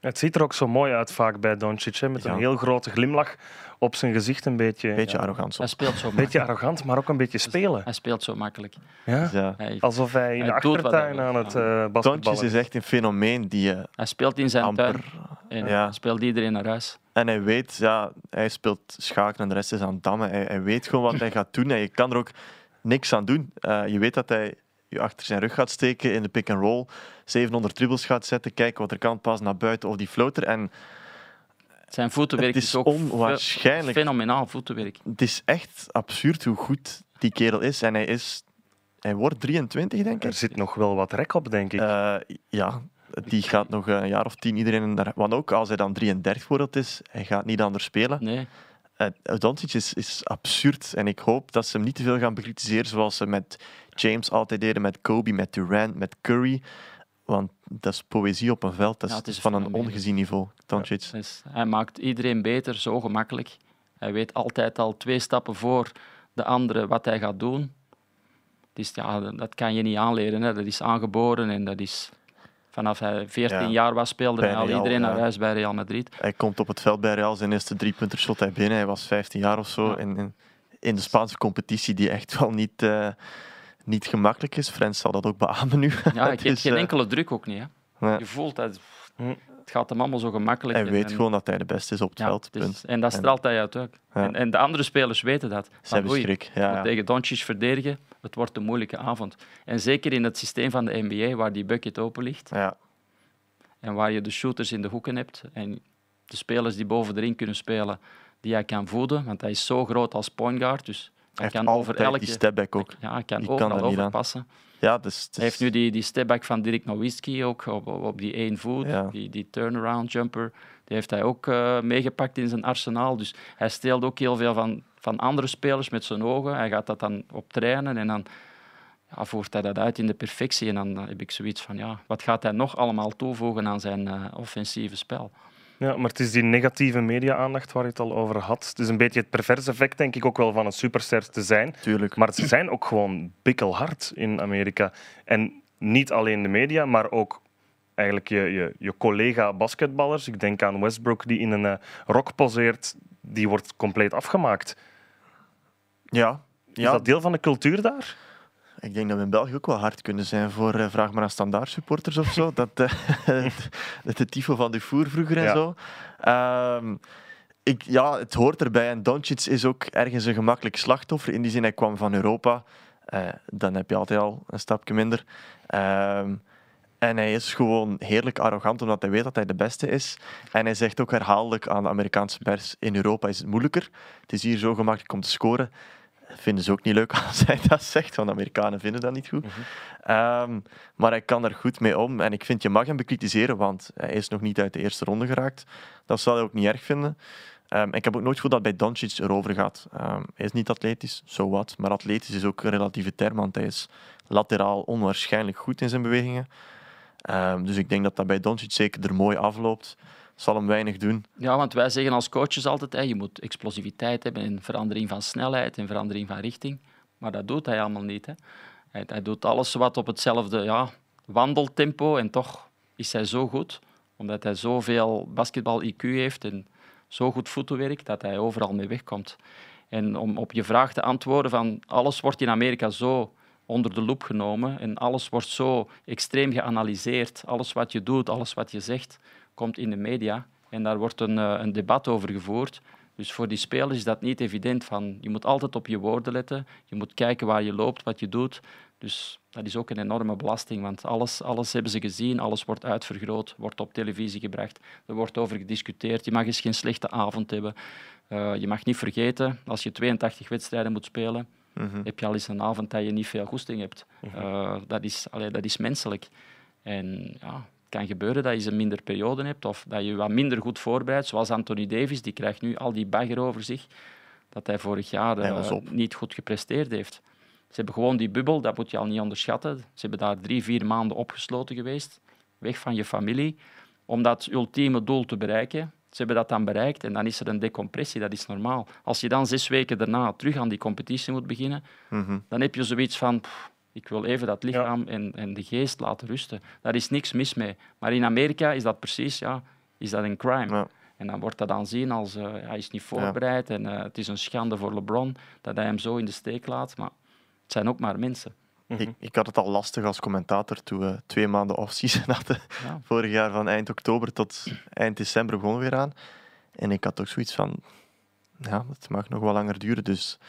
Het ziet er ook zo mooi uit vaak bij Doncic, met een heel grote glimlach op zijn gezicht. Een beetje, beetje arrogant. Hij speelt zo Een beetje arrogant, maar ook een beetje spelen. Hij speelt zo makkelijk. Ja? ja. Alsof hij in de achtertuin aan het uh, basketballen Doncic is echt een fenomeen die... Uh, hij speelt in zijn amper, tuin en ja. speelt iedereen naar huis. En hij weet, ja, hij speelt schaken en de rest is aan dammen. Hij, hij weet gewoon wat hij gaat doen en je kan er ook niks aan doen. Uh, je weet dat hij je achter zijn rug gaat steken in de pick-and-roll, 700 dribbles gaat zetten, kijken wat er kan, pas naar buiten of die floater. En zijn voetenwerk is, is, ook onwaarschijnlijk. fenomenaal voetenwerk. Het is echt absurd hoe goed die kerel is. En hij is hij wordt 23, denk ik. Er zit nog wel wat rek op, denk ik. Uh, ja, die gaat nog een jaar of tien iedereen... Naar, want ook als hij dan 33 wordt is, hij gaat niet anders spelen. Nee. Uh, Doncic is, is absurd. En ik hoop dat ze hem niet te veel gaan bekritiseren zoals ze met James altijd deden, met Kobe, met Durant, met Curry. Want dat is poëzie op een veld. Dat is, ja, is van een ongezien niveau, Doncic. Ja, hij maakt iedereen beter, zo gemakkelijk. Hij weet altijd al twee stappen voor de andere wat hij gaat doen. Dus ja, dat kan je niet aanleren. Hè. Dat is aangeboren en dat is vanaf hij 14 jaar was, speelde hij al iedereen naar huis bij Real Madrid. Hij komt op het veld bij Real, zijn eerste driepunter shot hij binnen. Hij was 15 jaar of zo. In, in, de Spaanse competitie, die echt wel niet, uh, niet gemakkelijk is. Frans zal dat ook beamen nu. Ja, ik heb geen uh, enkele druk ook niet. Hè. Je voelt dat het gaat hem allemaal zo gemakkelijk. Hij weet gewoon dat hij de beste is op het veld. Punt. en dat straalt hij uit ook. En, en, de andere spelers weten dat. Ze hebben schrik. Ja, Tegen Doncic verdedigen, het wordt een moeilijke avond. En zeker in het systeem van de NBA, waar die bucket open ligt. Ja. En waar je de shooters in de hoeken hebt. En de spelers die boven de ring kunnen spelen, die hij kan voeden. Want hij is zo groot als point guard. Dus hij, kan over elke... die stepback ook. Ja, hij kan die overal overpassen. Ja, dus, dus... Hij heeft nu die, die stepback van Dirk Nowitzki ook op, op, die één voet, die, die turnaround jumper. Die heeft hij ook uh, meegepakt in zijn arsenaal. Dus hij steelt ook heel veel van, van andere spelers met zijn ogen. Hij gaat dat dan op trainen en dan ja, voert hij dat uit in de perfectie. En dan heb ik zoiets van, ja, wat gaat hij nog allemaal toevoegen aan zijn uh, offensieve spel? Ja, maar het is die negatieve media-aandacht waar je het al over had. Het is een beetje het perverse effect, denk ik, ook wel van een superster te zijn. Tuurlijk. Maar ze zijn ook gewoon bikkelhard in Amerika. En niet alleen de media, maar ook eigenlijk je, je, je collega basketballers. Ik denk aan Westbrook die in een uh, rok poseert, die wordt compleet afgemaakt. Ja. Is dat deel van de cultuur daar? Ik denk dat we in België ook wel hard kunnen zijn voor uh, vraag maar aan standaard supporters of zo. dat, uh, het, het tifo van de voer vroeger en ja. zo. Um, ik, ja, het hoort erbij. En Doncic is ook ergens een gemakkelijk slachtoffer. In die zin, hij kwam van Europa. Uh, dan heb je altijd al een stapje minder. Uh, en hij is gewoon heerlijk arrogant, omdat hij weet dat hij de beste is. En hij zegt ook herhaaldelijk aan de Amerikaanse pers, in Europa is het moeilijker. Het is hier zo gemakkelijk om te scoren. Vinden ze ook niet leuk als hij dat zegt, want Amerikanen vinden dat niet goed. Mm -hmm. um, maar hij kan er goed mee om. En ik vind, je mag hem bekritiseren, want hij is nog niet uit de eerste ronde geraakt. Dat zal hij ook niet erg vinden. Um, ik heb ook nooit goed dat bij Doncic erover gaat. Um, hij is niet atletisch, zo so wat. Maar atletisch is ook een relatieve term, want hij is lateraal onwaarschijnlijk goed in zijn bewegingen. Um, dus ik denk dat dat bij Doncic zeker er mooi afloopt. Zal hem weinig doen. Ja, want wij zeggen als coaches altijd, hè, je moet explosiviteit hebben en verandering van snelheid en verandering van richting. Maar dat doet hij allemaal niet. Hè. Hij, hij doet alles wat op hetzelfde ja, wandeltempo en toch is hij zo goed, omdat hij zoveel basketbal-IQ heeft en zo goed voetenwerk dat hij overal mee wegkomt. En om op je vraag te antwoorden van alles wordt in Amerika zo onder de loep genomen en alles wordt zo extreem geanalyseerd. Alles wat je doet, alles wat je zegt, komt in de media en daar wordt een, een debat over gevoerd. Dus voor die spelers is dat niet evident. Van, je moet altijd op je woorden letten. Je moet kijken waar je loopt, wat je doet. Dus dat is ook een enorme belasting, want alles, alles hebben ze gezien, alles wordt uitvergroot, wordt op televisie gebracht, er wordt over gediscuteerd. Je mag eens geen slechte avond hebben. Uh, je mag niet vergeten, als je 82 wedstrijden moet spelen, mm -hmm. heb je al eens een avond dat je niet veel goesting hebt. Mm -hmm. uh, dat, is, allee, dat is menselijk. En ja, het kan gebeuren dat je een minder periode hebt of dat je wat minder goed voorbereidt, zoals Anthony Davis, die krijgt nu al die bagger over zich, dat hij vorig jaar uh, niet goed gepresteerd heeft. Ze hebben gewoon die bubbel, dat moet je al niet onderschatten. Ze hebben daar drie, vier maanden opgesloten geweest, weg van je familie, om dat ultieme doel te bereiken. Ze hebben dat dan bereikt en dan is er een decompressie, dat is normaal. Als je dan zes weken daarna terug aan die competitie moet beginnen, mm -hmm. dan heb je zoiets van, pff, ik wil even dat lichaam ja. en, en de geest laten rusten. Daar is niks mis mee. Maar in Amerika is dat precies, ja, is dat een crime. Ja. En dan wordt dat aanzien als, uh, hij is niet voorbereid ja. en uh, het is een schande voor LeBron dat hij hem zo in de steek laat. Maar het zijn ook maar mensen. Mm -hmm. ik, ik, had het al lastig als commentator toen we twee maanden off-season hadden. Ja. Vorig jaar van eind oktober tot eind december begonnen we weer aan. En ik had ook zoiets van, ja, het mag nog wel langer duren. Dus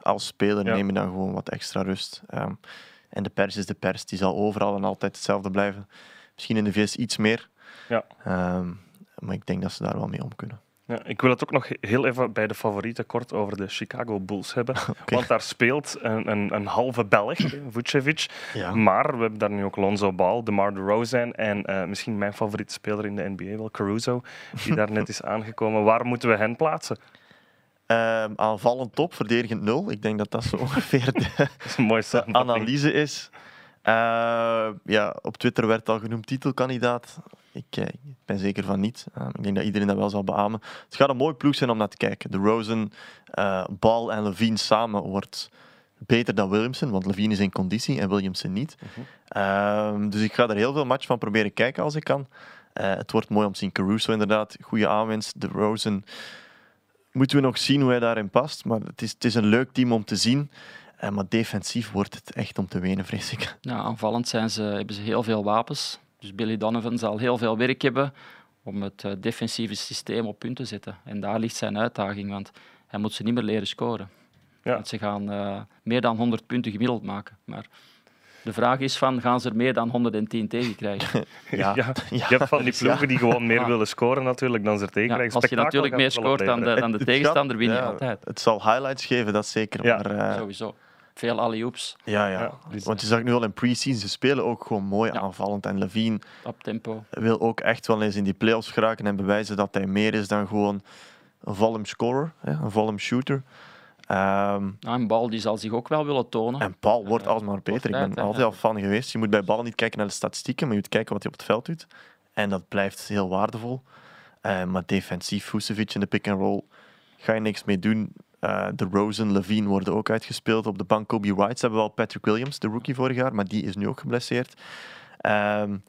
als speler ja. neem je dan gewoon wat extra rust. Um, en de pers is de pers, die zal overal en altijd hetzelfde blijven. Misschien in de VS iets meer. Ja. Um, maar ik denk dat ze daar wel mee om kunnen. Ja, ik wil het ook nog heel even bij de favorieten kort over de Chicago Bulls hebben. Okay. Want daar speelt een, een, een halve Belg, Vucevic. Ja. Maar we hebben daar nu ook Lonzo Ball, DeMar DeRozan en uh, misschien mijn favoriete speler in de NBA wel, Caruso, die daar net is aangekomen. Waar moeten we hen plaatsen? Um, aanvallend top, verdedigend nul. Ik denk dat dat zo ongeveer de, de analyse is. Uh, ja, op Twitter werd al genoemd titelkandidaat. Ik, uh, ik ben zeker van niet. Uh, ik denk dat iedereen dat wel zal beamen. Het gaat een mooi ploeg zijn om naar te kijken. De Rosen, Ball en Levine samen wordt beter dan Williamson, want Levine is in conditie en Williamson niet. -huh. dus ik ga er heel veel match van proberen kijken als ik kan. het wordt mooi om te zien. Caruso inderdaad, goede aanwinst. De Rosen moeten we nog zien hoe hij daarin past. Maar het is, het is een leuk team om te zien. Uh, maar defensief wordt het echt om te wenen, vrees ik. Ja, aanvallend zijn ze, hebben ze heel veel wapens. Dus Billy Donovan zal heel veel werk hebben om het uh, defensieve systeem op punt te zetten. En daar ligt zijn uitdaging, want hij moet ze niet meer leren scoren. Ja. Want ze gaan uh, meer dan 100 punten gemiddeld maken. Maar de vraag is van, gaan ze er meer dan 110 tegen krijgen? ja. ja. Je hebt van die ploegen die gewoon meer willen scoren natuurlijk dan ze er tegen krijgen. als je natuurlijk meer scoort dan de, dan de tegenstander, win je altijd. Het zal highlights geven, dat zeker. Maar, uh, Sowieso. Veel alley-oops. Ja, ja. Dus Want je zag nu al in pre-season, ze spelen ook gewoon mooi aanvallend. En Levine Op tempo. wil ook echt wel eens in die playoffs geraken en bewijzen dat hij meer is dan gewoon een volume scorer, een volume shooter. Um, en Bal die zal zich ook wel willen tonen. En Paul wordt uh, alsmaar beter. Ik ben altijd al fan geweest. Je moet bij Bal niet kijken naar de statistieken, maar je moet kijken wat hij op het veld doet. En dat blijft heel waardevol. Uh, maar defensief, Vucevic in de pick-and-roll, ga je niks mee doen. Uh, de Rosen, Levine worden ook uitgespeeld. Op de bank Kobe White. Hebben wel Patrick Williams, de rookie vorig jaar, maar die is nu ook geblesseerd. Um,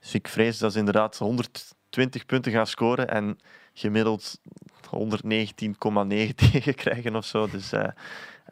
Dus ik vrees dat ze inderdaad 120 punten gaan scoren en gemiddeld 119,9 tegen krijgen of zo. Dus, uh,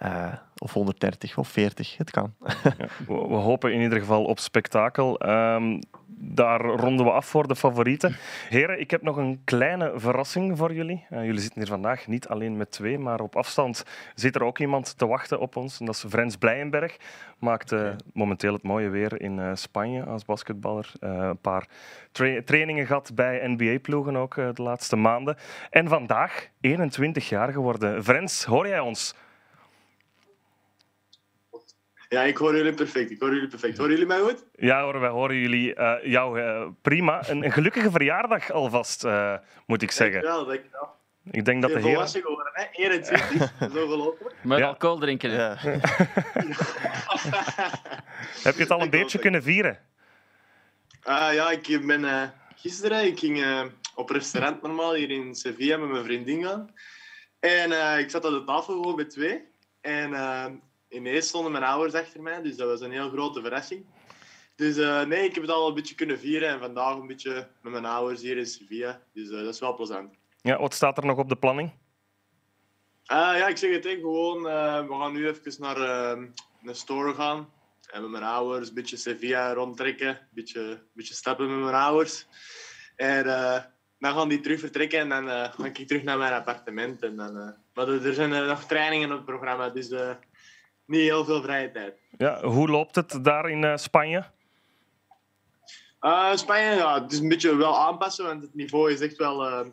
uh, of 130 of 40, het kan. ja, we, we, hopen in ieder geval op spektakel. Um, daar ronden we af voor de favorieten. Heren, ik heb nog een kleine verrassing voor jullie. Uh, jullie zitten hier vandaag niet alleen met twee, maar op afstand zit er ook iemand te wachten op ons. En dat is Frens Blijenberg. Maakt uh, momenteel het mooie weer in uh, Spanje als basketballer. een paar tra trainingen gehad bij NBA-ploegen ook de laatste maanden. En vandaag 21 jaar geworden. Frens, hoor jij ons? Ja, ik hoor jullie perfect. Ik hoor jullie perfect. Horen jullie mij goed? Ja hoor, wij horen jullie uh, jou uh, prima. Een, een, gelukkige verjaardag alvast, uh, moet ik zeggen. Dankjewel, dankjewel. Ik denk dat de heer... volwassen geworden, hè? 21. Zo gelopen. Met ja. alcohol drinken. Ja. Heb je het al een beetje kunnen vieren? Uh, ja, ik ben gisteren ik ging op restaurant normaal hier in Sevilla met mijn vriendin gaan. En ik zat aan de tafel gewoon bij twee. En ineens stonden mijn ouders achter mij, dus dat was een heel grote verrassing. Dus uh, nee, ik heb het al een beetje kunnen vieren en vandaag een beetje met mijn ouders hier in Sevilla. Dus uh, dat is wel plezant. Ja, wat staat er nog op de planning? Uh, ja, ik zeg het, hè, gewoon, we gaan nu even naar een store gaan. En met mijn ouders een beetje Sevilla rondtrekken, een beetje, beetje stappen met mijn ouders. En dan gaan die terug vertrekken en dan ga ik terug naar mijn appartement. En dan, maar er zijn nog trainingen op het programma, dus niet heel veel vrije tijd. Ja, hoe loopt het daar in uh, Spanje? Uh, Spanje, ja, het is een beetje wel aanpassen, want het niveau is echt wel uh,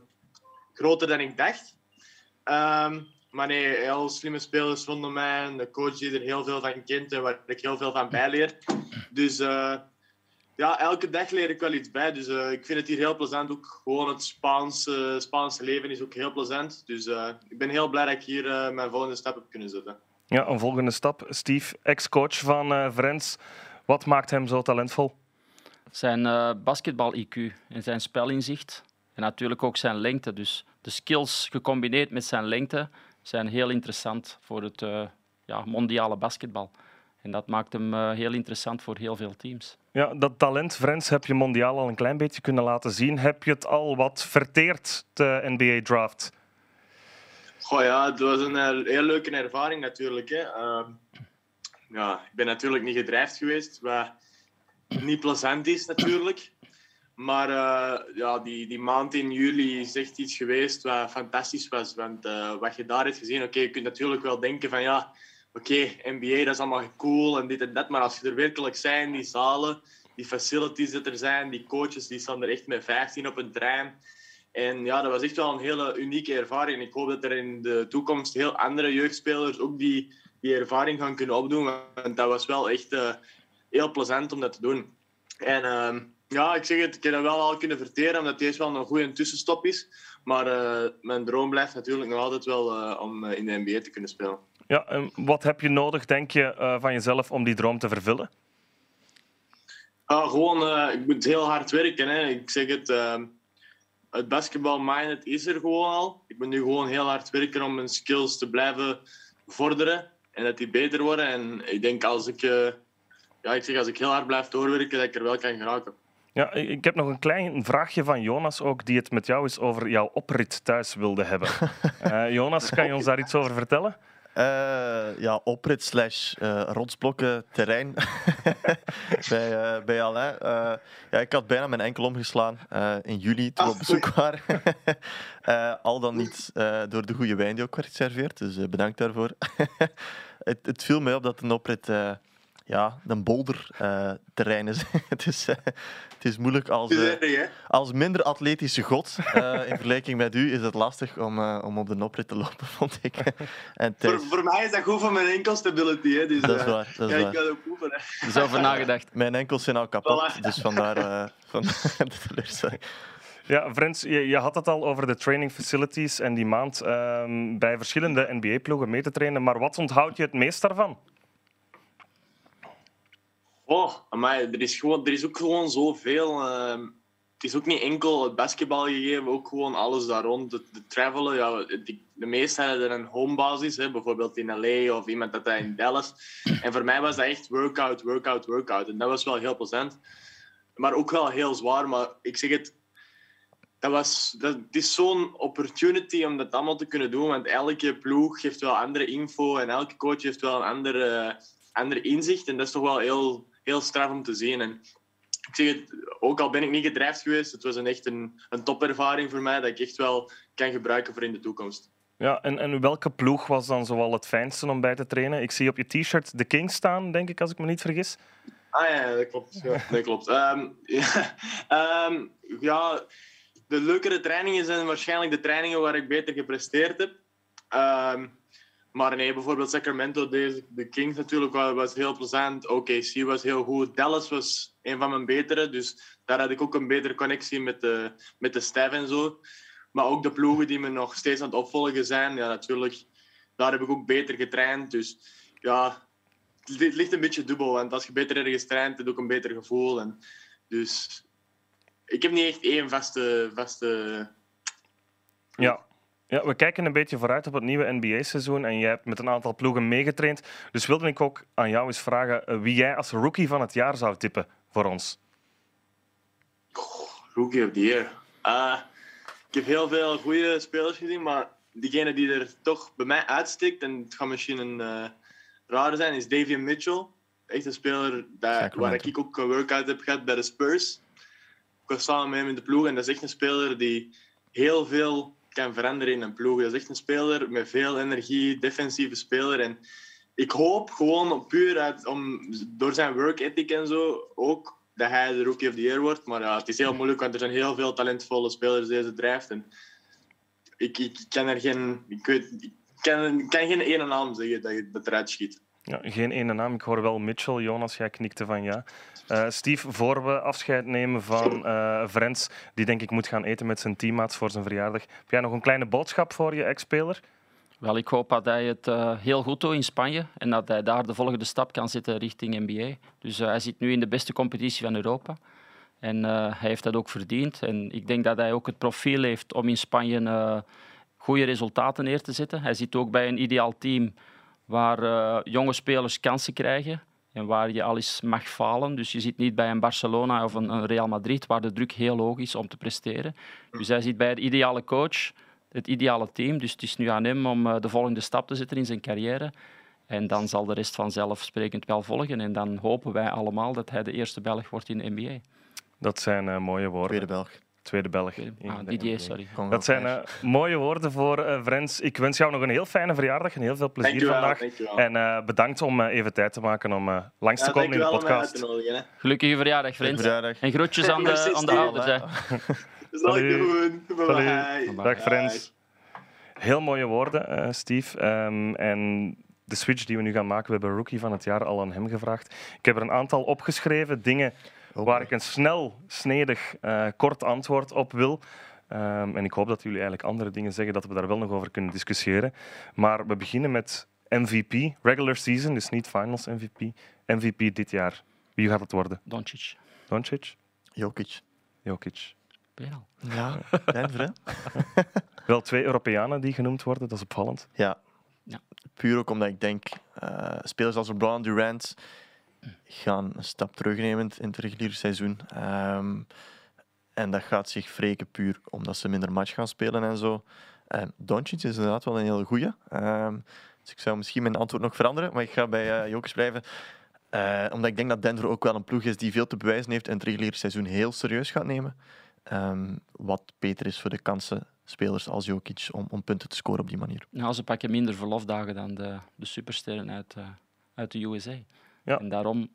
groter dan ik dacht. Um, maar nee, heel slimme spelers vonden mij. De coach die er heel veel van kent en waar ik heel veel van bijleer. Dus ja, elke dag leer ik wel iets bij. Dus ik vind het hier heel plezant. Ook gewoon het Spaanse, Spaanse leven is ook heel plezant. Dus ik ben heel blij dat ik hier mijn volgende stap heb kunnen zetten. Ja, een volgende stap. Steve, ex-coach van uh, Vrens. Wat maakt hem zo talentvol? Zijn uh, basketbal-IQ en zijn spelinzicht. En natuurlijk ook zijn lengte. Dus de skills gecombineerd met zijn lengte zijn heel interessant voor het uh, ja, mondiale basketbal. En dat maakt hem heel interessant voor heel veel teams. Ja, dat talent, Vrens, heb je mondiaal al een klein beetje kunnen laten zien. Heb je het al wat verteerd, de NBA-draft? Goh het was een heel leuke ervaring natuurlijk. Hè. Uh, ja, ik ben natuurlijk niet gedrijfd geweest, wat niet plezant is natuurlijk. Maar uh, ja, die, die maand in juli is echt iets geweest wat fantastisch was. Want uh, wat je daar hebt gezien, oké, je kunt natuurlijk wel denken van ja, oké, NBA dat is allemaal cool en dit en dat. Maar als je er werkelijk zijn, die zalen, die facilities dat er zijn, die coaches, die staan er echt met 15 op een trein. En ja, dat was echt wel een hele unieke ervaring. Ik hoop dat er in de toekomst heel andere jeugdspelers ook die, die ervaring gaan kunnen opdoen. Want dat was wel echt uh, heel plezant om dat te doen. En uh, ja, ik zeg het, ik heb dat wel al kunnen verteren, omdat deze wel een goede tussenstop is. Maar uh, mijn droom blijft natuurlijk nog altijd wel uh, om in de NBA te kunnen spelen. Ja, en wat heb je nodig, denk je, van jezelf om die droom te vervullen? Ah, gewoon, ik moet heel hard werken. Hè. Ik zeg het ehm, het basketbal-minded is er gewoon al. Ik moet nu gewoon heel hard werken om mijn skills te blijven vorderen en dat die beter worden. En ik denk als ik, uh, ja, ik zeg, als ik heel hard blijf doorwerken, dat ik er wel kan geraken. Ja, ik heb nog een klein vraagje van Jonas ook, die het met jou is over jouw oprit thuis wilde hebben. uh, Jonas, kan je ons daar iets over vertellen? Uh, ja, oprit slash uh, rotsblokken terrein bij, uh, bij Alain. ja, ik had bijna mijn enkel omgeslaan in juli toen we op bezoek waren. al dan niet door de goede wijn die ook werd geserveerd, dus bedankt daarvoor. het, het viel mij op dat een oprit ja, een boulderterrein uh, is. het, is het is moeilijk als, uh, als minder atletische god. in vergelijking met u is het lastig om, om op de oprit te lopen, vond ik. en voor, voor mij is dat goed voor mijn enkelstability. Hè, dus, dat is waar. Dat is ja, waar. ik ga ook oefenen. Er over nagedacht. Mijn enkels zijn al kapot, dus vandaar van de teleurstelling. Ja, Frans, je, je, had het al over de training facilities en die maand um, bij verschillende NBA-ploegen mee te trainen. Maar wat onthoud je het meest daarvan? Oh, maar er is, gewoon, er is ook gewoon zoveel. Uh, het is ook niet enkel het basketbal gegeven, ook gewoon alles daar rond. De, de travelen, ja, de, de meesten hadden er een homebasis, hè, bijvoorbeeld in LA of iemand dat in Dallas. En voor mij was dat echt workout, workout, workout. En dat was wel heel plezant. maar ook wel heel zwaar. Maar ik zeg het, dat was, dat, het is zo'n opportunity om dat allemaal te kunnen doen. Want elke ploeg geeft wel andere info en elke coach heeft wel een andere, andere inzicht. En dat is toch wel heel, heel straf om te zien. En ik zeg het, ook al ben ik niet gedrijfd geweest, het was een echt een, een topervaring voor mij dat ik echt wel kan gebruiken voor in de toekomst. Ja, en, en welke ploeg was dan zoal het fijnste om bij te trainen? Ik zie op je t-shirt de Kings staan, denk ik, als ik me niet vergis. Ah ja, dat klopt. Ja, dat klopt. Um, ja, um, ja, de leukere trainingen zijn waarschijnlijk de trainingen waar ik beter gepresteerd heb. Um, maar nee, bijvoorbeeld Sacramento, de, de Kings natuurlijk was, heel plezant. OKC was heel goed. Dallas was een van mijn betere. Dus daar had ik ook een betere connectie met de, met de staf en zo. Maar ook de ploegen die me nog steeds aan het opvolgen zijn, ja, natuurlijk, daar heb ik ook beter getraind. Dus ja, het ligt een beetje dubbel. Want als je beter ergens traint, heb je ook een beter gevoel. En dus ik heb niet echt één vaste. vaste... Ja. Ja, we kijken een beetje vooruit op het nieuwe NBA-seizoen en jij hebt met een aantal ploegen meegetraind. Dus wilde ik ook aan jou eens vragen eh, wie jij als rookie van het jaar zou tippen voor ons. Oh, rookie of the year. Uh, ik heb heel veel goede spelers gezien, maar diegene die er toch bij mij uitstikt, en het gaat misschien een uh, rare zijn, is Davian Mitchell. Echt een speler dat, waar ik ook een workout heb gehad bij de Spurs. Ik was samen met hem in de ploeg en dat is echt een speler die heel veel kan veranderen in een ploeg. Dat is echt een speler met veel energie, defensieve speler. En ik hoop gewoon puur uit, om, door zijn work ethic en zo ook dat hij de Rookie of the Year wordt. Maar ja, het is heel moeilijk, want er zijn heel veel talentvolle spelers deze drijft. En ik, ik kan er geen... Ik, weet, ik kan, kan geen ene naam zeggen dat je dat eruit schiet. Ja, geen ene naam. Ik hoor wel Mitchell. Jonas, jij knikte van ja. Uh, Steve, voor we afscheid nemen van uh, die denk ik moet gaan eten met zijn teammaats voor zijn verjaardag. Heb jij nog een kleine boodschap voor je ex-speler? Wel, ik hoop dat hij het uh, heel goed doet in Spanje en dat hij daar de volgende stap kan zetten richting NBA. Dus hij zit nu in de beste competitie van Europa. En hij heeft dat ook verdiend. En ik denk dat hij ook het profiel heeft om in Spanje goede resultaten neer te zetten. Hij zit ook bij een ideaal team waar jonge spelers kansen krijgen en waar je al eens mag falen. Dus je zit niet bij een Barcelona of een, Real Madrid, waar de druk heel hoog is om te presteren. Dus hij zit bij de ideale coach, het ideale team. Dus het is nu aan hem om eh, de volgende stap te zetten in zijn carrière. En dan zal de rest vanzelfsprekend wel volgen. En dan hopen wij allemaal dat hij de eerste Belg wordt in de NBA. Dat zijn uh, mooie woorden. Tweede Belg. Tweede Belg. Ah, Didier, sorry. Dat zijn uh, mooie woorden voor uh, Frens. Ik wens jou nog een heel fijne verjaardag en heel veel plezier vandaag. En uh, bedankt om even tijd te maken om langs ja, te komen in de podcast. Gelukkige verjaardag, Frens. Verjaardag. En groetjes aan de, aan de ouders. Hè. Dat zal ik doen. Dag Frens. Heel mooie woorden, Steve. Um, en de switch die we nu gaan maken, we hebben Rookie van het jaar al aan hem gevraagd. Ik heb er een aantal opgeschreven, dingen waar ik een snel, snedig, uh, kort antwoord op wil. Um, en ik hoop dat jullie eigenlijk andere dingen zeggen, dat we daar wel nog over kunnen discussiëren. Maar we beginnen met MVP, regular season, dus niet finals MVP. MVP dit jaar. Wie gaat het worden? Doncic. Doncic? Jokic. Jokic. Peral. Ja, Denver, wel twee Europeanen die genoemd worden, dat is opvallend. Ja. ja. Puur ook omdat ik denk, uh, spelers als LeBron Durant gaan een stap terugnemen in het reguliere seizoen. Um, en dat gaat zich wreken puur omdat ze minder match gaan spelen en zo. Um, Doncic is inderdaad wel een hele goeie. Um, dus ik zou misschien mijn antwoord nog veranderen, maar ik ga bij uh, Jokic blijven. Uh, omdat ik denk dat Denver ook wel een ploeg is die veel te bewijzen heeft en het reguliere seizoen heel serieus gaat nemen. Wat beter is voor de kansen spelers als Jokic om, om punten te scoren op die manier. Nou, ze pakken minder verlofdagen dan de, de supersterren uit, uh, uit de USA. Ja. En daarom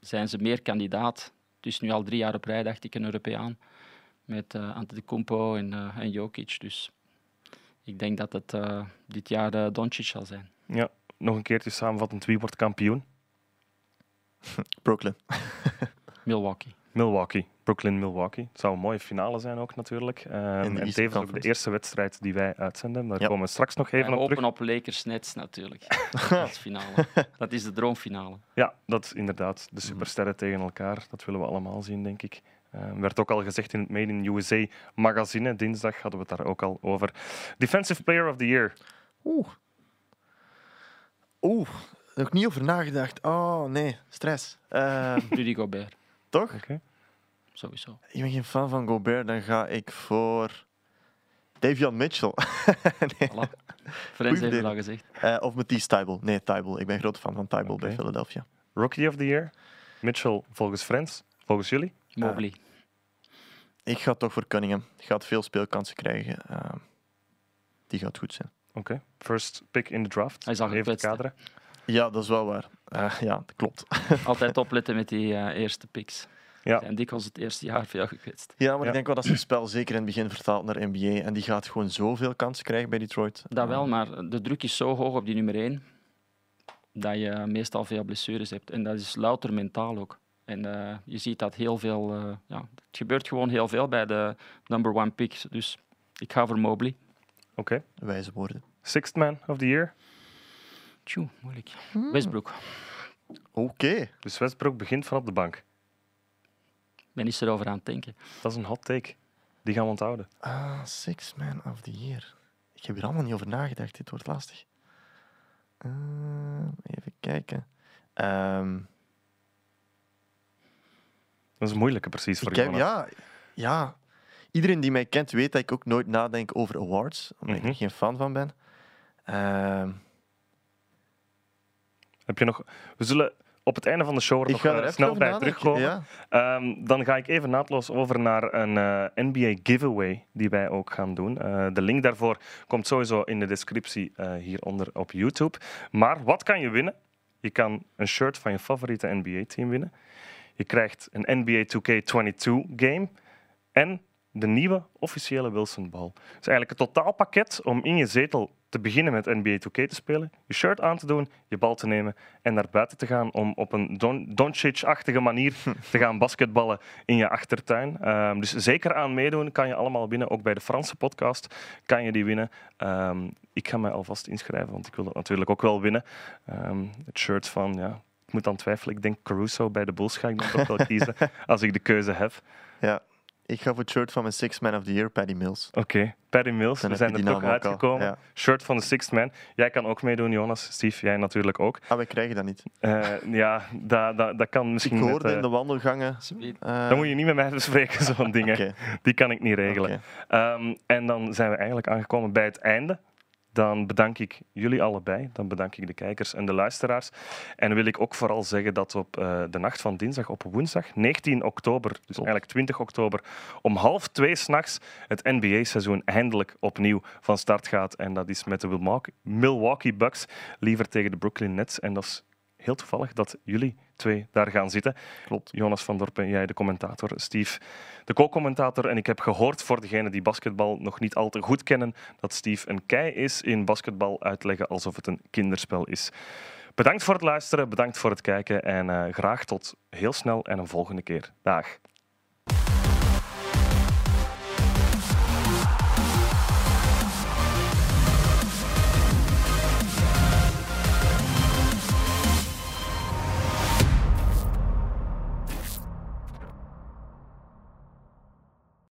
zijn ze meer kandidaat. Het is nu al drie jaar op rij, dacht ik, een Europeaan. Met uh, Antetokounmpo en, uh, en Jokic. Dus ik denk dat het uh, dit jaar uh, Doncic zal zijn. Ja, nog een keertje samenvattend. Wie wordt kampioen? Brooklyn. Milwaukee. Milwaukee. Brooklyn-Milwaukee. Het zou een mooie finale zijn ook natuurlijk. Um, en tevens ook de eerste wedstrijd die wij uitzenden. Daar komen we straks nog even op terug. op Lakers Nets natuurlijk. Als finale. Dat is de droomfinale. Ja, dat is inderdaad. De supersterren tegen elkaar. Dat willen we allemaal zien, denk ik. Um, werd ook al gezegd in het Made in USA magazine. Dinsdag hadden we het daar ook al over. Defensive Player of the Year. Oeh. Oeh, nog niet over nagedacht. Oh, nee, stress. Uh, Rudy Gobert. Toch? Okay. Sowieso. Ik ben geen fan van Gobert, dan ga ik voor Davion Mitchell. nee. Voilà. Frans heeft het al gezegd. Eh, of Matisse Tybal. Nee, Tybal. Ik ben groot fan van Tybal bij. Philadelphia. Rookie of the Year? Mitchell volgens Friends, volgens jullie? Mobley. Ik ga toch voor Cunningham. Gaat veel speelkansen krijgen. Eh, die gaat goed zijn. Oké. First pick in the draft. Hij al Even kaderen. Ja, dat is wel waar. Eh, ja, dat klopt. Altijd opletten met die eh, eerste picks. Ja. En dikwijls het eerste jaar veel gekwetst. Ja, maar Ja. ik denk wel dat zijn spel zeker in het begin vertaalt naar NBA. En die gaat gewoon zoveel kansen krijgen bij Detroit. Dat wel, maar de druk is zo hoog op die nummer 1 dat je meestal veel blessures hebt. En dat is louter mentaal ook. En eh, je ziet dat heel veel... eh, ja, het gebeurt gewoon heel veel bij de number one pick. Dus ik ga voor Mobley. Oké. Wijze woorden. Sixth man of the year? Tjoe, moeilijk. Hmm. Westbrook. Oké. Dus Westbrook begint van op de bank. Ben is erover aan het denken. Dat is een hot take. Die gaan we onthouden. Ah, Six Man of the Year. Ik heb hier allemaal niet over nagedacht. Dit wordt lastig. Eh, even kijken. Ehm, Dat is een moeilijke precies voor Jonas. ja, ja. Iedereen die mij kent weet dat ik ook nooit nadenk over awards. Omdat ik Mhm. er geen fan van ben. Ehm, Heb je nog... We zullen op het einde van de show nog snel bij terugkomen. Ja. Ehm, dan ga ik even naadloos over naar een eh, NBA giveaway die wij ook gaan doen. Eh, de link daarvoor komt sowieso in de descriptie eh, hieronder op YouTube. Maar wat kan je winnen? Je kan een shirt van je favoriete NBA-team winnen. Je krijgt een NBA 2K22 game en de nieuwe officiële Wilson-bal. Het is eigenlijk een totaalpakket om in je zetel te beginnen met NBA 2K te spelen, je shirt aan te doen, je bal te nemen en naar buiten te gaan om op een Don- Doncic-achtige manier te gaan basketballen in je achtertuin. Ehm, dus zeker aan meedoen, kan je allemaal winnen. Ook bij de Franse podcast kan je die winnen. Ehm, ik ga mij alvast inschrijven, want ik wil dat natuurlijk ook wel winnen. Ehm, het shirt van, ja, ik moet dan twijfelen. Ik denk Caruso bij de Bulls ga ik dan toch wel kiezen als ik de keuze heb. ja. Ik ga voor het shirt van mijn Six Man of the Year, Paddy Mills. Oké, Paddy Mills, Dan we zijn er toch ook uitgekomen. ja. Shirt van de Sixth Man. Jij kan ook meedoen, Jonas. Steve, jij natuurlijk ook. Ah, wij krijgen dat niet. Eh, ja, dat, dat, dat kan Ik misschien... met, hoorde eh, in de wandelgangen... eh, Dan moet je niet met mij bespreken, zo'n dingen. Die kan ik niet regelen. Ehm, en dan zijn we eigenlijk aangekomen bij het einde. Dan bedank ik jullie allebei. Dan bedank ik de kijkers en de luisteraars. En wil ik ook vooral zeggen dat op eh, de nacht van dinsdag op woensdag, 19 oktober, dus eigenlijk 20 oktober, om half twee s'nachts het NBA-seizoen eindelijk opnieuw van start gaat. En dat is met de Milwaukee- Milwaukee Bucks liever tegen de Brooklyn Nets. En dat is heel toevallig dat jullie twee daar gaan zitten. Klopt. Jonas van Dorpen, jij de commentator, Steve de co-commentator. En ik heb gehoord voor degenen die basketbal nog niet al te goed kennen, dat Steve een kei is in basketbal uitleggen alsof het een kinderspel is. Bedankt voor het luisteren, bedankt voor het kijken en eh, graag tot heel snel en een volgende keer. Dag.